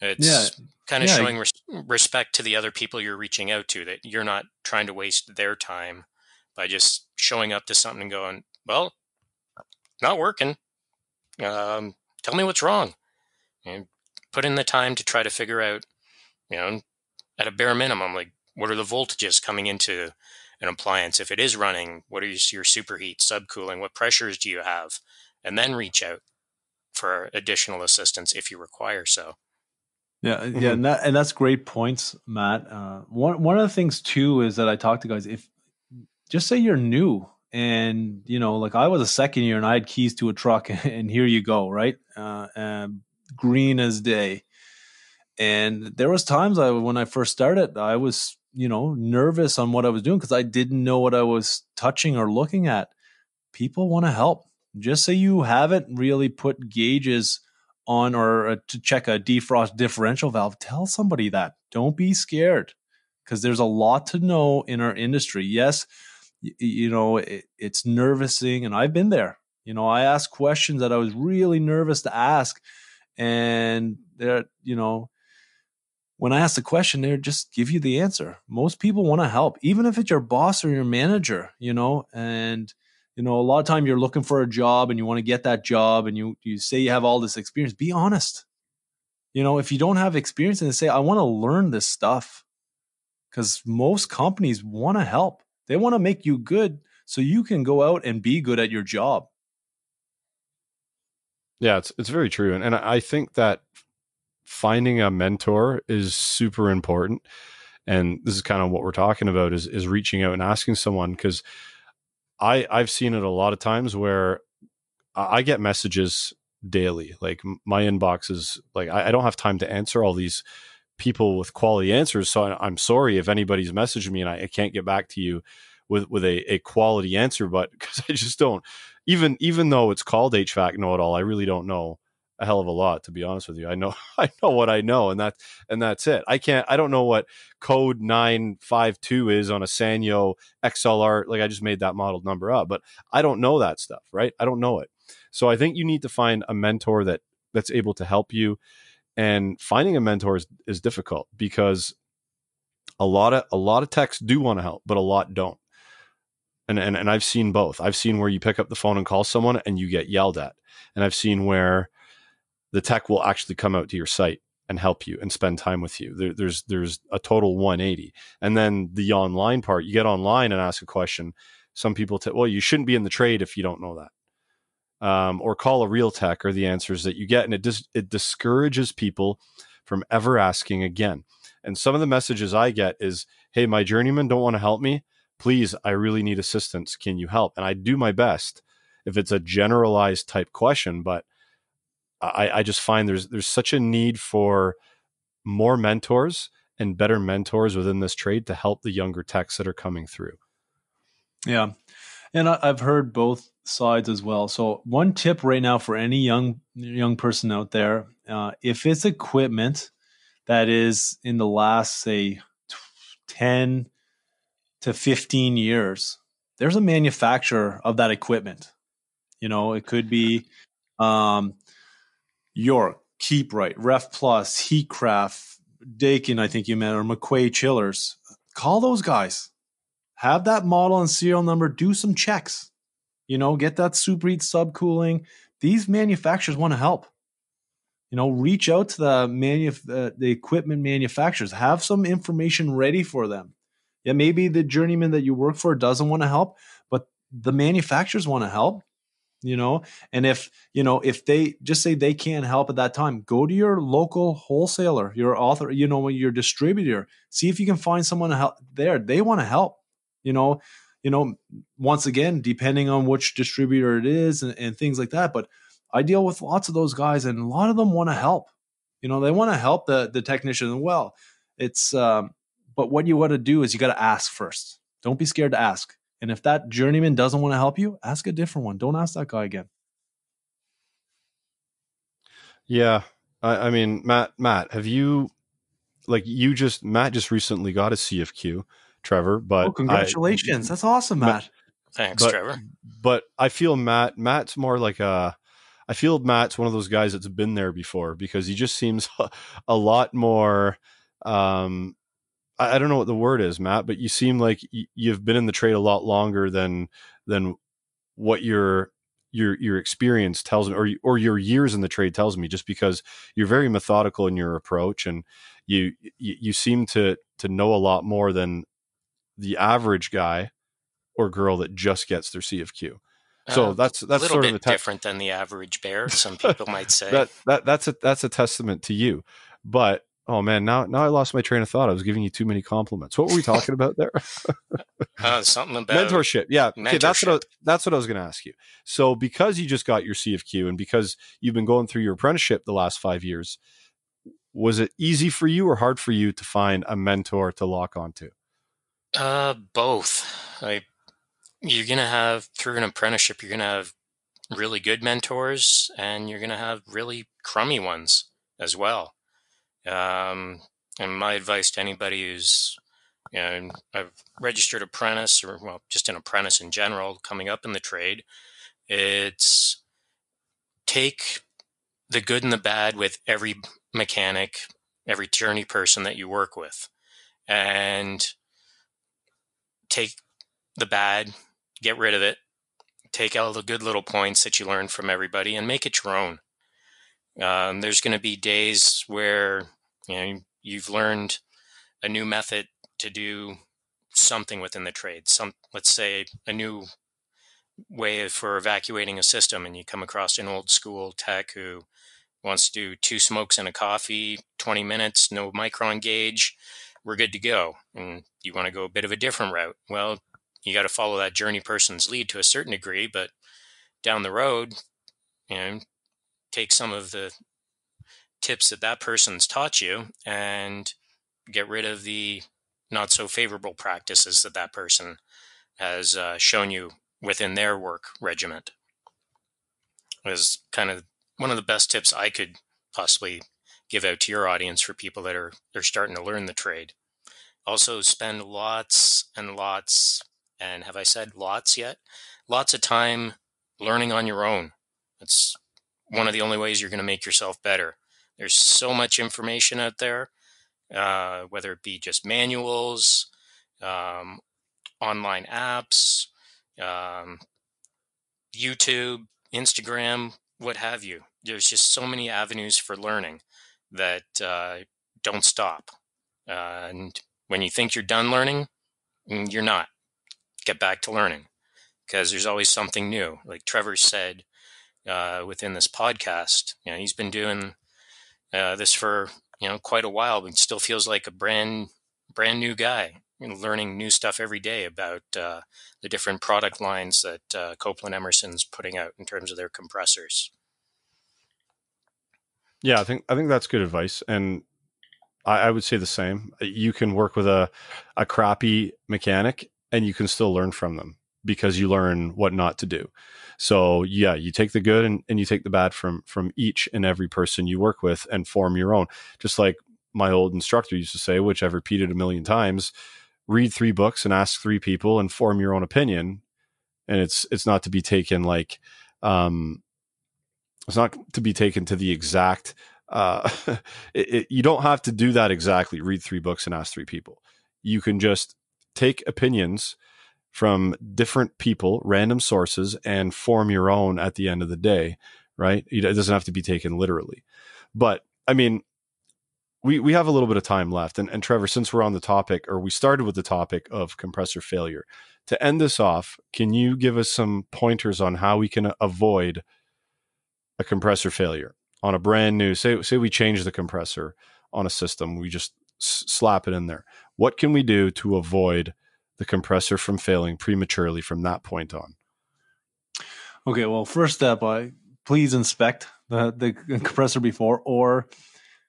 it's yeah. kind of yeah. showing res- respect to the other people you're reaching out to that you're not trying to waste their time by just showing up to something and going, well, not working. Um, tell me what's wrong. And put in the time to try to figure out, you know, at a bare minimum, like what are the voltages coming into an appliance? If it is running, what are your superheat, subcooling? What pressures do you have? And then reach out for additional assistance if you require so. Yeah, yeah, mm-hmm. and that and that's great points, Matt. Uh, one one of the things too is that I talk to guys if just say you're new and you know like i was a second year and i had keys to a truck and here you go right? Uh, green as day. And there was times i when i first started i was you know nervous on what i was doing because i didn't know what i was touching or looking at. People want to help. Just say you haven't really put gauges on or uh, to check a defrost differential valve tell somebody that. Don't be scared because there's a lot to know in our industry. Yes you, know, it, it's nervousing. And I've been there. You know, I asked questions that I was really nervous to ask. And they're, you know, when I ask the question, they just give you the answer. Most people want to help, even if it's your boss or your manager, you know, and you know, a lot of time you're looking for a job and you want to get that job and you you say you have all this experience. Be honest. You know, if you don't have experience and say, I want to learn this stuff, because most companies want to help. They want to make you good so you can go out and be good at your job. Yeah, it's it's very true, and and I think that finding a mentor is super important. And this is kind of what we're talking about is is reaching out and asking someone because I I've seen it a lot of times where I get messages daily. Like my inbox is like I, I don't have time to answer all these people with quality answers. So I, am sorry if anybody's messaging me and I, I, can't get back to you with with a, a quality answer, but because I just don't even even though it's called HVAC know it all, I really don't know a hell of a lot to be honest with you. I know I know what I know and that and that's it. I can't I don't know what code 952 is on a Sanyo XLR like I just made that model number up, but I don't know that stuff, right? I don't know it. So I think you need to find a mentor that that's able to help you and finding a mentor is, is difficult because a lot of a lot of techs do want to help, but a lot don't. And, and and I've seen both. I've seen where you pick up the phone and call someone and you get yelled at. And I've seen where the tech will actually come out to your site and help you and spend time with you. There, there's there's a total 180. And then the online part, you get online and ask a question. Some people tell, well, you shouldn't be in the trade if you don't know that. Um, or call a real tech are the answers that you get. And it just it discourages people from ever asking again. And some of the messages I get is, hey, my journeyman don't want to help me. Please, I really need assistance. Can you help? And I do my best if it's a generalized type question, but I, I just find there's there's such a need for more mentors and better mentors within this trade to help the younger techs that are coming through. Yeah. And I've heard both sides as well. So one tip right now for any young young person out there, uh, if it's equipment that is in the last say 10 to 15 years, there's a manufacturer of that equipment. You know, it could be um, York, Right, Ref Plus, Heatcraft, Daikin, I think you meant, or McQuay chillers. Call those guys. Have that model and serial number. Do some checks. You know, get that super heat subcooling. These manufacturers want to help. You know, reach out to the manuf- uh, the equipment manufacturers. Have some information ready for them. Yeah, maybe the journeyman that you work for doesn't want to help, but the manufacturers want to help you know and if you know if they just say they can't help at that time go to your local wholesaler your author you know your distributor see if you can find someone to help there they want to help you know you know once again depending on which distributor it is and, and things like that but i deal with lots of those guys and a lot of them want to help you know they want to help the the technician well it's um but what you want to do is you got to ask first don't be scared to ask and if that journeyman doesn't want to help you, ask a different one. Don't ask that guy again. Yeah. I, I mean, Matt, Matt, have you like you just Matt just recently got a CFQ, Trevor, but oh, congratulations. I, That's awesome, Matt. Matt Thanks, but, Trevor. But I feel Matt Matt's more like a I feel Matt's one of those guys that's been there before because he just seems a, a lot more um I, don't know what the word is, Matt, but you seem like you've been in the trade a lot longer than than what your your your experience tells me, or or your years in the trade tells me. Just because you're very methodical in your approach, and you you, you seem to to know a lot more than the average guy or girl that just gets their CFQ. So uh, that's that's sort of a te- different than the average bear. Some people might say that that that's a that's a testament to you. But Oh man, now now I lost my train of thought. I was giving you too many compliments. What were we talking about there? uh, something about mentorship. Yeah, mentorship. okay, that's what I, that's what I was going to ask you. So because you just got your CFQ and because you've been going through your apprenticeship the last five years, was it easy for you or hard for you to find a mentor to lock onto? Uh, both. I you're gonna have through an apprenticeship, you're gonna have really good mentors, and you're gonna have really crummy ones as well. Um, and my advice to anybody who's you know, a registered apprentice or well, just an apprentice in general coming up in the trade, it's take the good and the bad with every mechanic, every journey person that you work with, and take the bad, get rid of it, take all the good little points that you learned from everybody, and make it your own. Um, there's going to be days where you know you've learned a new method to do something within the trade. Some, let's say, a new way for evacuating a system, and you come across an old school tech who wants to do two smokes and a coffee, 20 minutes, no micron gauge, we're good to go. And you want to go a bit of a different route. Well, you got to follow that journey person's lead to a certain degree, but down the road, you know, take some of the tips that that person's taught you and get rid of the not so favorable practices that that person has uh, shown you within their work regiment. Was kind of one of the best tips I could possibly give out to your audience for people that are they're starting to learn the trade. Also, spend lots and lots, and have I said lots yet? Lots of time learning on your own. That's one of the only ways you're going to make yourself better. There's so much information out there, uh, whether it be just manuals, um, online apps, um, YouTube, Instagram, what have you. There's just so many avenues for learning that uh, don't stop. Uh, and when you think you're done learning, mm, you're not. Get back to learning because there's always something new. Like Trevor said uh, within this podcast, you know, he's been doing uh, this for you know quite a while, but still feels like a brand brand new guy, learning new stuff every day about uh, the different product lines that uh, Copeland Emerson's putting out in terms of their compressors. Yeah, I think I think that's good advice, and I, I, would say the same. You can work with a a crappy mechanic, and you can still learn from them because you learn what not to do. So yeah, you take the good and, and you take the bad from from each and every person you work with, and form your own. Just like my old instructor used to say, which I've repeated a million times: read three books and ask three people, and form your own opinion. And it's it's not to be taken like um, it's not to be taken to the exact. Uh, it, it, you don't have to do that exactly. Read three books and ask three people. You can just take opinions from different people, random sources, and form your own at the end of the day. Right? It doesn't have to be taken literally. But I mean, we we have a little bit of time left, and, and Trevor, since we're on the topic, or we started with the topic of compressor failure, to end this off, can you give us some pointers on how we can avoid a compressor failure on a brand new say say we change the compressor on a system we just s- slap it in there. What can we do to avoid the compressor from failing prematurely from that point on? Okay well first step i please inspect the, the compressor before or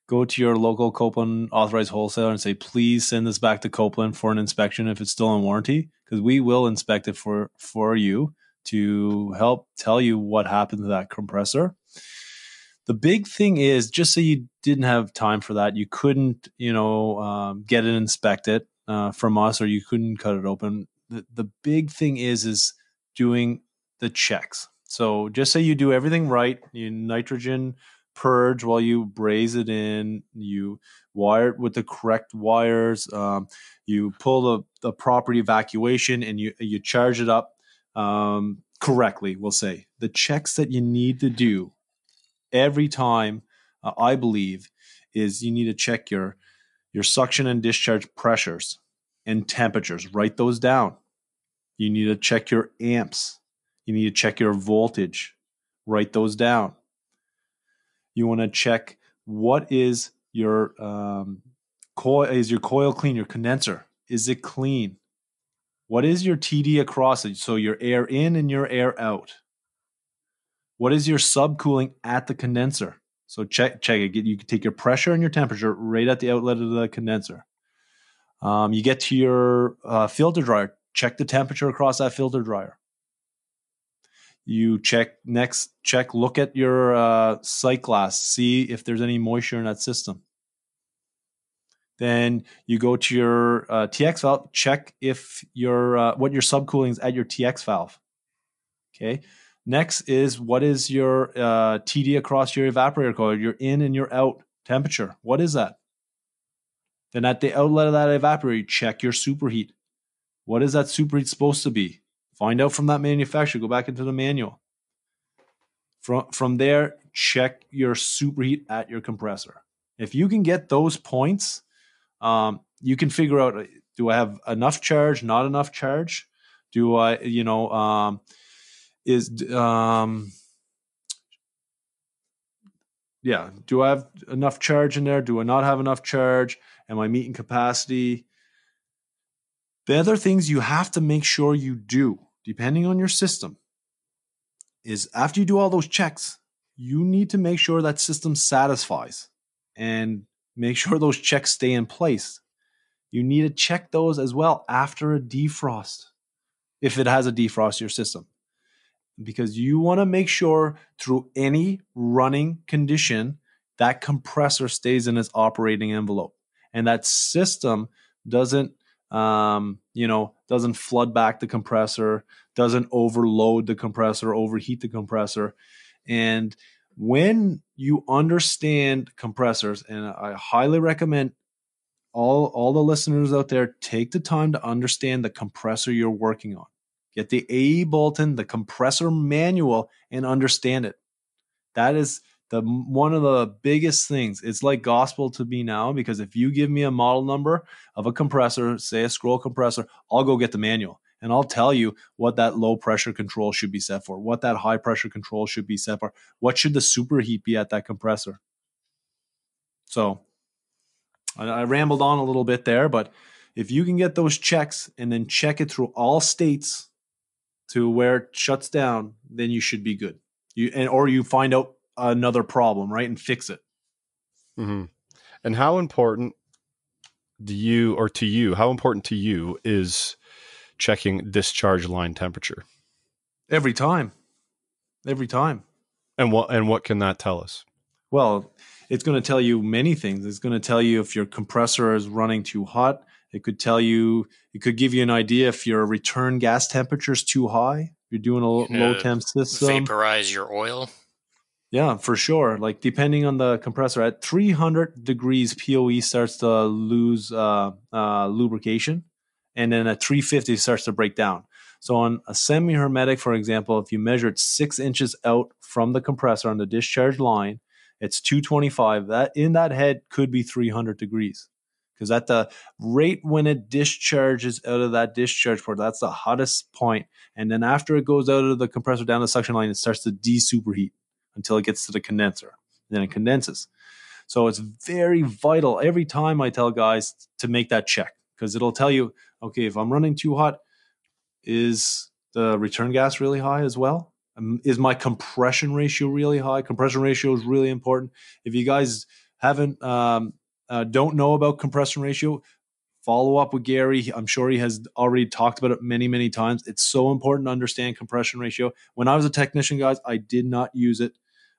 go to your local copeland authorized wholesaler and say please send this back to copeland for an inspection if it's still in warranty because we will inspect it for for you to help tell you what happened to that compressor the big thing is just so you didn't have time for that, you couldn't, you know, um, get it inspected uh, from us, or you couldn't cut it open. The the big thing is is doing the checks. So just say you do everything right, you nitrogen purge while you braze it in, you wire it with the correct wires, um, you pull the, the proper evacuation and you you charge it up um, correctly. We'll say the checks that you need to do every time uh, I believe is you need to check your your suction and discharge pressures and temperatures. Write those down. You need to check your amps. You need to check your voltage. Write those down. You want to check what is your um, coil is your coil clean your condenser is it clean what is your td across it so your air in and your air out what is your subcooling at the condenser? So check check it. You can take your pressure and your temperature right at the outlet of the condenser. Um, you get to your uh, filter dryer. Check the temperature across that filter dryer. You check next. Check. Look at your uh, sight glass. See if there's any moisture in that system. Then you go to your uh, TX valve. Check if your uh, what your subcooling is at your TX valve. Okay. Next is what is your uh, TD across your evaporator coil, your in and your out temperature? What is that? Then at the outlet of that evaporator, check your superheat. What is that superheat supposed to be? Find out from that manufacturer. Go back into the manual. From, from there, check your superheat at your compressor. If you can get those points, um, you can figure out do I have enough charge, not enough charge? Do I, you know, um, is um yeah do i have enough charge in there? Do i not have enough charge? Am i meeting capacity? The other things you have to make sure you do depending on your system is after you do all those checks you need to make sure that system satisfies and make sure those checks stay in place. You need to check those as well after a defrost if it has a defrost your system because you want to make sure through any running condition that compressor stays in its operating envelope. And that system doesn't um, you know doesn't flood back the compressor doesn't overload the compressor overheat the compressor. And when you understand compressors and i highly recommend all all the listeners out there take the time to understand the compressor you're working on get the AE bulletin the compressor manual and understand it. That is the one of the biggest things. It's like gospel to me now because if you give me a model number of a compressor say a scroll compressor i'll go get the manual and i'll tell you what that low pressure control should be set for what that high pressure control should be set for what should the superheat be at that compressor. So i, I rambled on a little bit there but if you can get those checks and then check it through all states to where it shuts down then you should be good you and or you find out another problem, right, and fix it. Mm-hmm. And how important do you, or to you, how important to you is checking discharge line temperature? Every time, every time. And what and what can that tell us? Well, it's going to tell you many things. It's going to tell you if your compressor is running too hot. It could tell you. It could give you an idea if your return gas temperature is too high. You're doing a low temp system. Vaporize your oil. Yeah, for sure. Like depending on the compressor, at 300 degrees, POE starts to lose uh, uh, lubrication, and then at 350 starts to break down. So on a semi-hermetic, for example, if you measure it six inches out from the compressor on the discharge line, it's 225. That in that head could be 300 degrees because at the rate when it discharges out of that discharge port, that's the hottest point. And then after it goes out of the compressor down the suction line, it starts to de-superheat until it gets to the condenser. And then it condenses. So it's very vital every time I tell guys to make that check because it'll tell you, okay, if I'm running too hot, is the return gas really high as well? Um, is my compression ratio really high? Compression ratio is really important. If you guys haven't um, uh, don't know about compression ratio, follow up with Gary. I'm sure he has already talked about it many, many times. It's so important to understand compression ratio. When I was a technician, guys, I did not use it.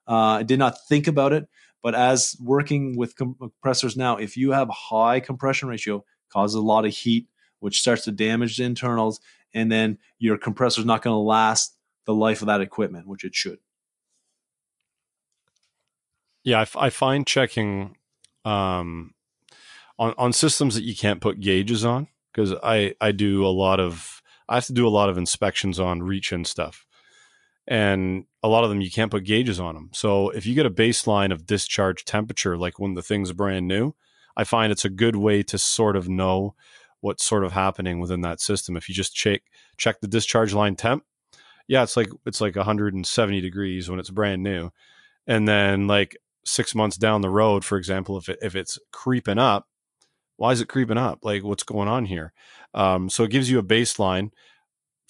Uh, I did not think about it. But as working with compressors now, if you have high compression ratio, causes a lot of heat, which starts to damage the internals, and then your compressor is not going to last the life of that equipment, which it should. Yeah, I, f- I find checking um, on on systems that you can't put gauges on because I I do a lot of I have to do a lot of inspections on reach and stuff, and a lot of them you can't put gauges on them. So if you get a baseline of discharge temperature, like when the thing's brand new, I find it's a good way to sort of know what's sort of happening within that system. If you just check check the discharge line temp, yeah, it's like it's like 170 degrees when it's brand new, and then like six months down the road, for example, if it, if it's creeping up, why is it creeping up? Like what's going on here? Um, so it gives you a baseline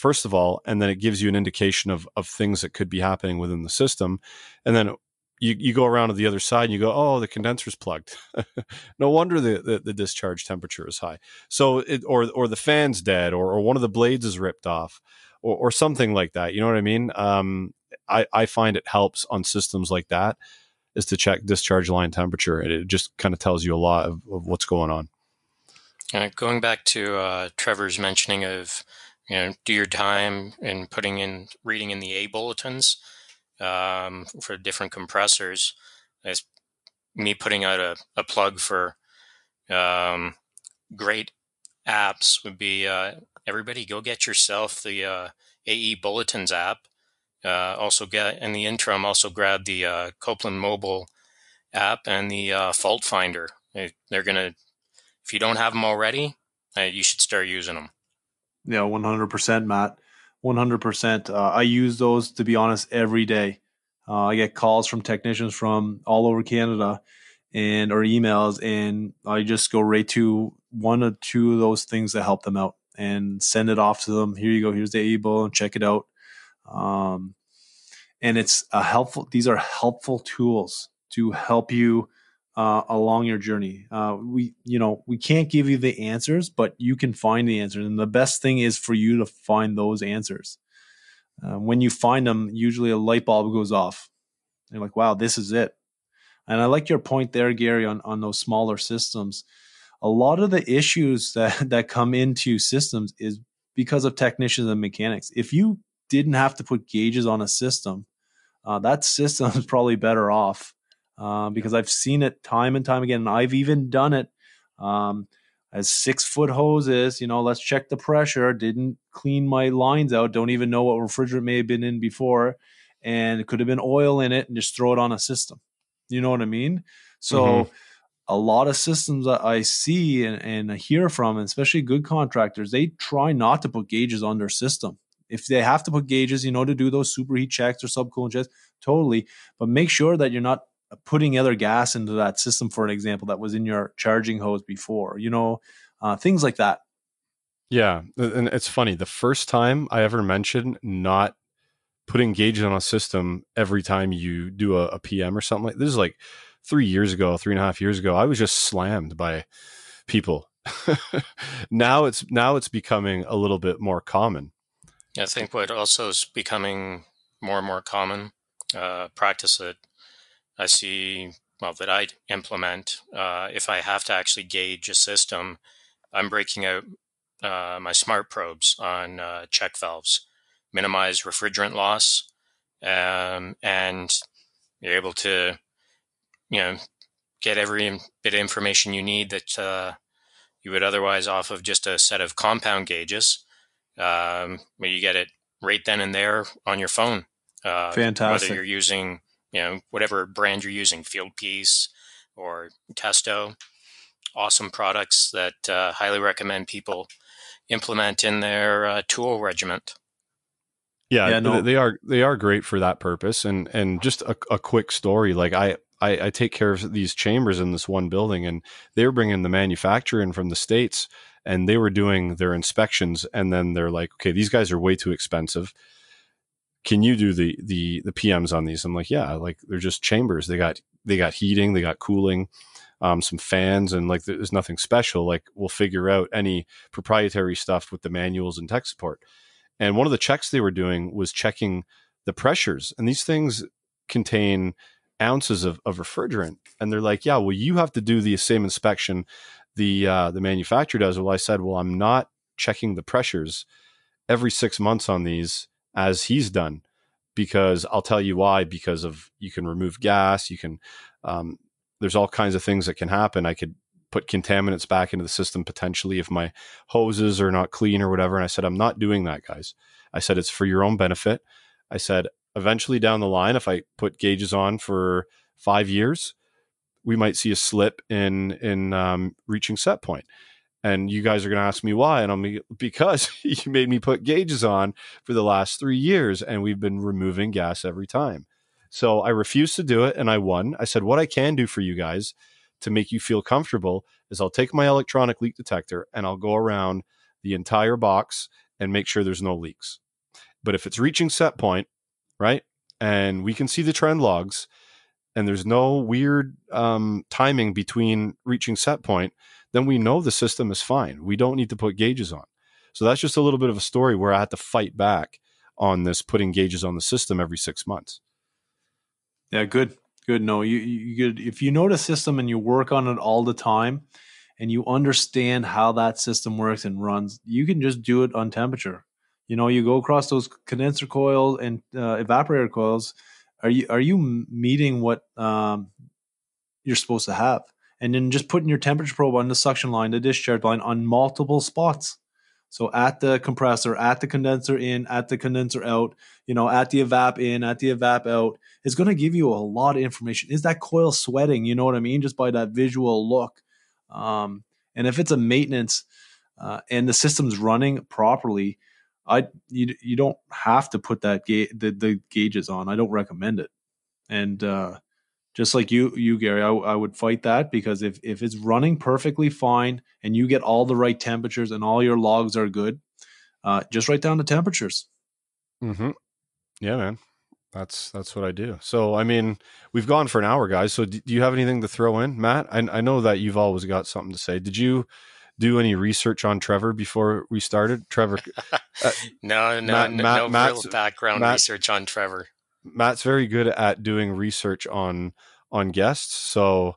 first of all, and then it gives you an indication of of things that could be happening within the system, and then you, you go around to the other side and you go, oh, the condenser's plugged. no wonder the, the, the, discharge temperature is high. So it, or or the fan's dead, or or one of the blades is ripped off, or or something like that. You know what I mean? Um, I I find it helps on systems like that is to check discharge line temperature, and it just kind of tells you a lot of, of what's going on. Uh, going back to uh, Trevor's mentioning of you know, do your time in putting in reading in the AE bulletins um, for different compressors. It's me putting out a, a plug for um, great apps would be uh, everybody go get yourself the uh, AE Bulletins app. Uh, also get in the interim, also grab the uh, Copeland Mobile app and the uh, Fault Finder. They're gonna, if you don't have them already, uh, you should start using them. Yeah, 100%, Matt. 100%. Uh, I use those, to be honest, every day. Uh, I get calls from technicians from all over Canada and or emails, and I just go right to one or two of those things that help them out and send it off to them. Here you go. Here's the able and check it out. Um, and it's a helpful. These are helpful tools to help you uh, along your journey. Uh, we, you know, we can't give you the answers, but you can find the answers. And the best thing is for you to find those answers. Uh, when you find them, usually a light bulb goes off. You're like, wow, this is it. And I like your point there, Gary, on, on those smaller systems. A lot of the issues that, that come into systems is because of technicians and mechanics. If you didn't have to put gauges on a system, uh, that system is probably better off uh, because I've seen it time and time again. And I've even done it um, as six foot hoses. You know, let's check the pressure. Didn't clean my lines out. Don't even know what refrigerant may have been in before, and it could have been oil in it, and just throw it on a system. You know what I mean? So. Mm-hmm. A lot of systems that I see and, and hear from, especially good contractors, they try not to put gauges on their system if they have to put gauges, you know, to do those superheat checks or subcoolant checks, totally. But make sure that you're not putting other gas into that system, for an example, that was in your charging hose before, you know, uh, things like that. Yeah. And it's funny. The first time I ever mentioned not putting gauges on a system every time you do a, a PM or something like this is like three years ago, three and a half years ago, I was just slammed by people. now it's now it's becoming a little bit more common. I think what also is becoming more and more common uh, practice that I see, well, that I implement, uh, if I have to actually gauge a system, I'm breaking out uh, my smart probes on uh, check valves, minimize refrigerant loss, um, and you're able to, you know, get every bit of information you need that uh, you would otherwise off of just a set of compound gauges. Um, you get it right then and there on your phone. Uh, Fantastic. Whether you're using you know, whatever brand you're using, Fieldpiece or Testo. Awesome products that uh, highly recommend people implement in their uh, tool regiment. Yeah, yeah no. they are they are great for that purpose. And and just a, a quick story, like I, I I take care of these chambers in this one building, and they're bringing the manufacturer in from the states, and they were doing their inspections, and then they're like, okay, these guys are way too expensive can you do the the the PMs on these? I'm like, yeah, like they're just chambers. They got they got heating, they got cooling, um, some fans, and like there's nothing special. Like we'll figure out any proprietary stuff with the manuals and tech support. And one of the checks they were doing was checking the pressures, and these things contain ounces of, of refrigerant. And they're like, yeah, well, you have to do the same inspection the uh, the manufacturer does. Well, I said, well, I'm not checking the pressures every six months on these as he's done because I'll tell you why because of you can remove gas you can um, there's all kinds of things that can happen I could put contaminants back into the system potentially if my hoses are not clean or whatever and I said I'm not doing that guys I said it's for your own benefit I said eventually down the line if I put gauges on for 5 years we might see a slip in in um, reaching set point and you guys are going to ask me why. And I'm be, because you made me put gauges on for the last three years and we've been removing gas every time. So I refused to do it and I won. I said, what I can do for you guys to make you feel comfortable is I'll take my electronic leak detector and I'll go around the entire box and make sure there's no leaks. But if it's reaching set point, right, and we can see the trend logs and there's no weird um, timing between reaching set point, then we know the system is fine. We don't need to put gauges on. So that's just a little bit of a story where I had to fight back on this putting gauges on the system every six months. Yeah, good, good. No, you, you good. If you know the system and you work on it all the time, and you understand how that system works and runs, you can just do it on temperature. You know, you go across those condenser coils and uh, evaporator coils. Are you are you meeting what um, you're supposed to have? and then just putting your temperature probe on the suction line, the discharge line on multiple spots. So at the compressor, at the condenser in, at the condenser out, you know, at the evap in, at the evap out, it's going to give you a lot of information. Is that coil sweating? You know what I mean? Just by that visual look. Um, and if it's a maintenance uh, and the system's running properly, I you you don't have to put that ga- the the gauges on. I don't recommend it. And uh, just like you you gary I, I, would fight that because if if it's running perfectly fine and you get all the right temperatures and all your logs are good uh, just write down the temperatures mm-hmm. yeah man That's that's what I do. So I mean, we've gone for an hour, guys. So do, do you have anything to throw in, Matt? I, I know that you've always got something to say. Did you do any research on Trevor before we started? Trevor? Uh, no, no, Matt, no, Matt, no Matt's, real background Matt, research on Trevor. Matt's very good at doing research on on guests, so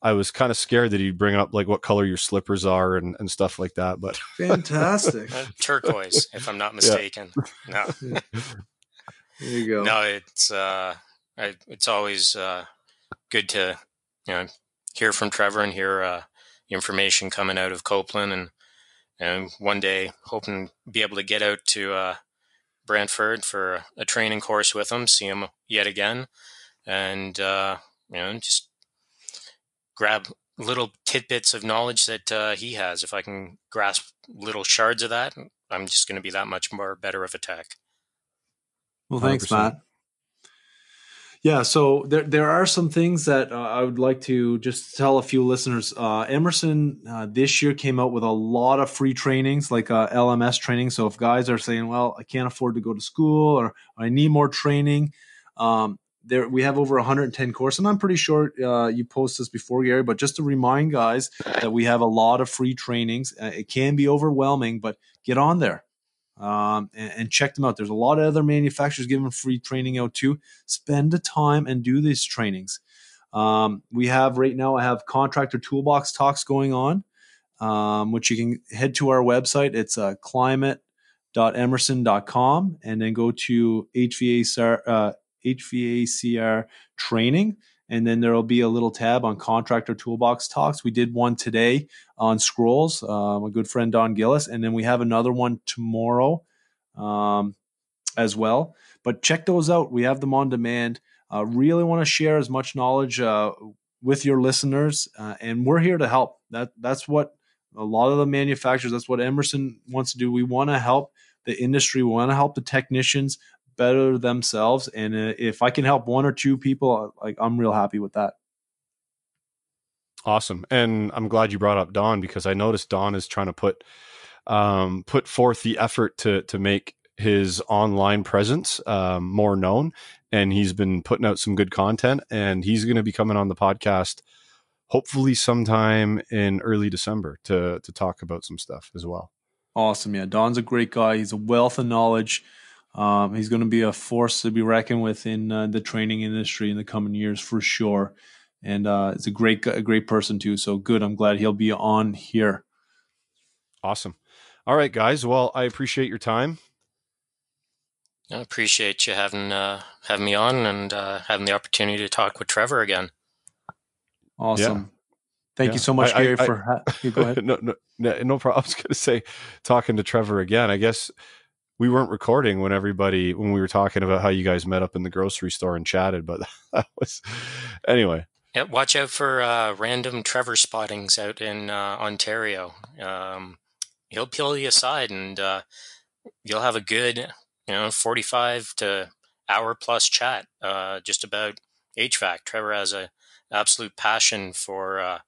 I was kind of scared that he'd bring up like what color your slippers are and, and stuff like that. But fantastic, uh, turquoise, if I'm not mistaken. Yeah. No, there you go. No, it's uh, I, it's always uh, good to you know hear from Trevor and hear uh, information coming out of Copeland, and and one day hoping to be able to get out to uh, Brantford for a training course with him, see him yet again, and uh, you know just grab little tidbits of knowledge that uh, he has. If I can grasp little shards of that, I'm just going to be that much more better of a tech. Well, thanks, 100%. Matt. Yeah, so there there are some things that uh, I would like to just tell a few listeners. Uh, Emerson uh, this year came out with a lot of free trainings, like uh, LMS training. So if guys are saying, "Well, I can't afford to go to school," or "I need more training," um, there we have over 110 courses, and I'm pretty sure uh, you post this before, Gary. But just to remind guys that we have a lot of free trainings. Uh, it can be overwhelming, but get on there um, and, and, check them out. There's a lot of other manufacturers giving free training out too. Spend the time and do these trainings. Um, we have right now. I have contractor toolbox talks going on, um, which you can head to our website. It's uh, climate.emerson.com and then go to HVACR, uh, HVACR training and then there will be a little tab on contractor toolbox talks. We did one today on scrolls, uh, my good friend Don Gillis, and then we have another one tomorrow um, as well. But check those out. We have them on demand. Uh, really want to share as much knowledge uh, with your listeners, uh, and we're here to help. That that's what a lot of the manufacturers. That's what Emerson wants to do. We want to help the industry. We want to help the technicians better themselves. And uh, if I can help one or two people, like I'm real happy with that. Awesome, and I'm glad you brought up Don because I noticed Don is trying to put um, put forth the effort to to make his online presence um, more known, and he's been putting out some good content. And he's going to be coming on the podcast, hopefully sometime in early December to to talk about some stuff as well. Awesome, yeah. Don's a great guy. He's a wealth of knowledge. Um, he's going to be a force to be reckoned with in uh, the training industry in the coming years for sure. And uh, it's a great, a great person too. So good. I'm glad he'll be on here. Awesome. All right, guys. Well, I appreciate your time. I appreciate you having uh, having me on and uh, having the opportunity to talk with Trevor again. Awesome. Yeah. Thank yeah. you so much, I, Gary. I, for ha- you go ahead. no, no, no problem. I was going to say, talking to Trevor again. I guess we weren't recording when everybody when we were talking about how you guys met up in the grocery store and chatted, but that was anyway. Yeah, watch out for uh, random Trevor spottings out in uh, Ontario. Um, he'll peel you aside, and uh, you'll have a good, you know, forty-five to hour plus chat uh, just about HVAC. Trevor has a absolute passion for uh,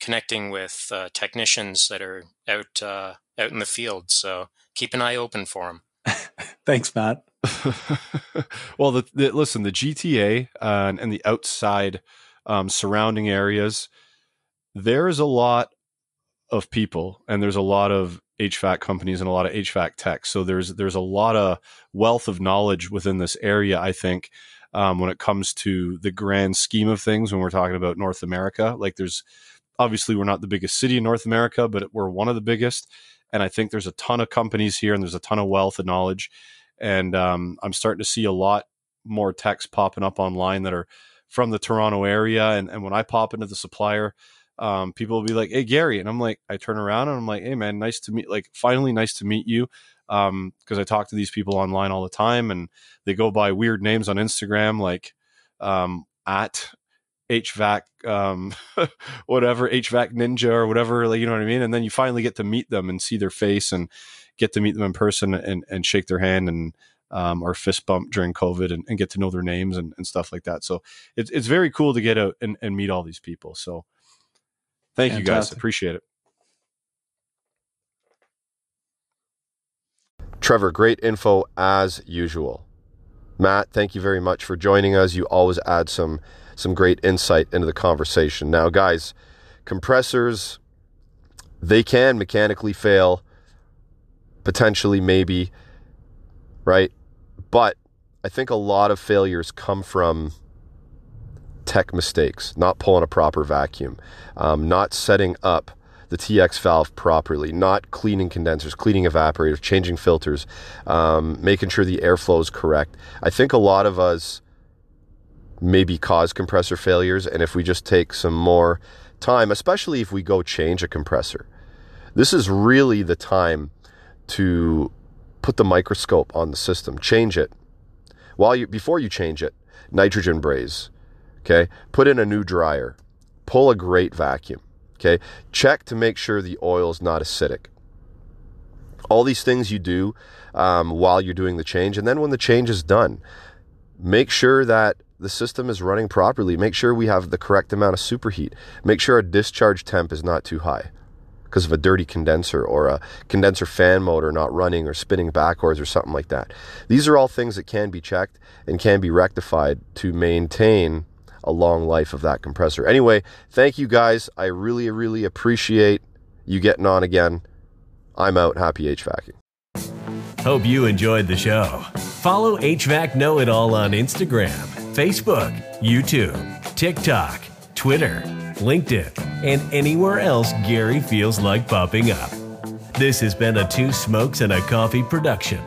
connecting with uh, technicians that are out out in the field. So keep an eye open for them. Thanks, Matt. well, the, the, listen, the GTA uh, and the outside um, surrounding areas, there is a lot of people, and there's a lot of HVAC companies and a lot of HVAC tech. So there's there's a lot of wealth of knowledge within this area. I think um, when it comes to the grand scheme of things, when we're talking about North America, like there's obviously we're not the biggest city in North America, but we're one of the biggest and I think there's a ton of companies here and there's a ton of wealth and knowledge. And um, I'm starting to see a lot more techs popping up online that are from the Toronto area. And, and when I pop into the supplier, um, people will be like, Hey, Gary. And I'm like, I turn around and I'm like, Hey, man, nice to meet, like, finally nice to meet you. Um, cause I talk to these people online all the time and they go by weird names on Instagram, like, um, at HVAC, um, whatever HVAC ninja or whatever, like, you know what I mean? And then you finally get to meet them and see their face and get to meet them in person and, and shake their hand and, um, or fist bump during COVID and, and get to know their names and, and, stuff like that. So it's, it's very cool to get out and, and meet all these people. So thank Fantastic. you guys. Appreciate it. Trevor, great info as usual. Matt, thank you very much for joining us. You always add some some great insight into the conversation. Now, guys, compressors they can mechanically fail, potentially maybe, right? But I think a lot of failures come from tech mistakes, not pulling a proper vacuum, um, not setting up the TX valve properly, not cleaning condensers, cleaning evaporators, changing filters, um, making sure the airflow is correct. I think a lot of us maybe cause compressor failures, and if we just take some more time, especially if we go change a compressor, this is really the time to put the microscope on the system, change it. While you before you change it, nitrogen braze. Okay? Put in a new dryer. Pull a great vacuum. Okay? Check to make sure the oil is not acidic. All these things you do um, while you're doing the change, and then when the change is done, make sure that the system is running properly. Make sure we have the correct amount of superheat. Make sure our discharge temp is not too high because of a dirty condenser or a condenser fan motor not running or spinning backwards or something like that. These are all things that can be checked and can be rectified to maintain a long life of that compressor. Anyway, thank you guys. I really, really appreciate you getting on again. I'm out. Happy HVACing. Hope you enjoyed the show. Follow HVAC Know It All on Instagram, Facebook, YouTube, TikTok, Twitter, LinkedIn, and anywhere else Gary feels like popping up. This has been a Two Smokes and a Coffee production.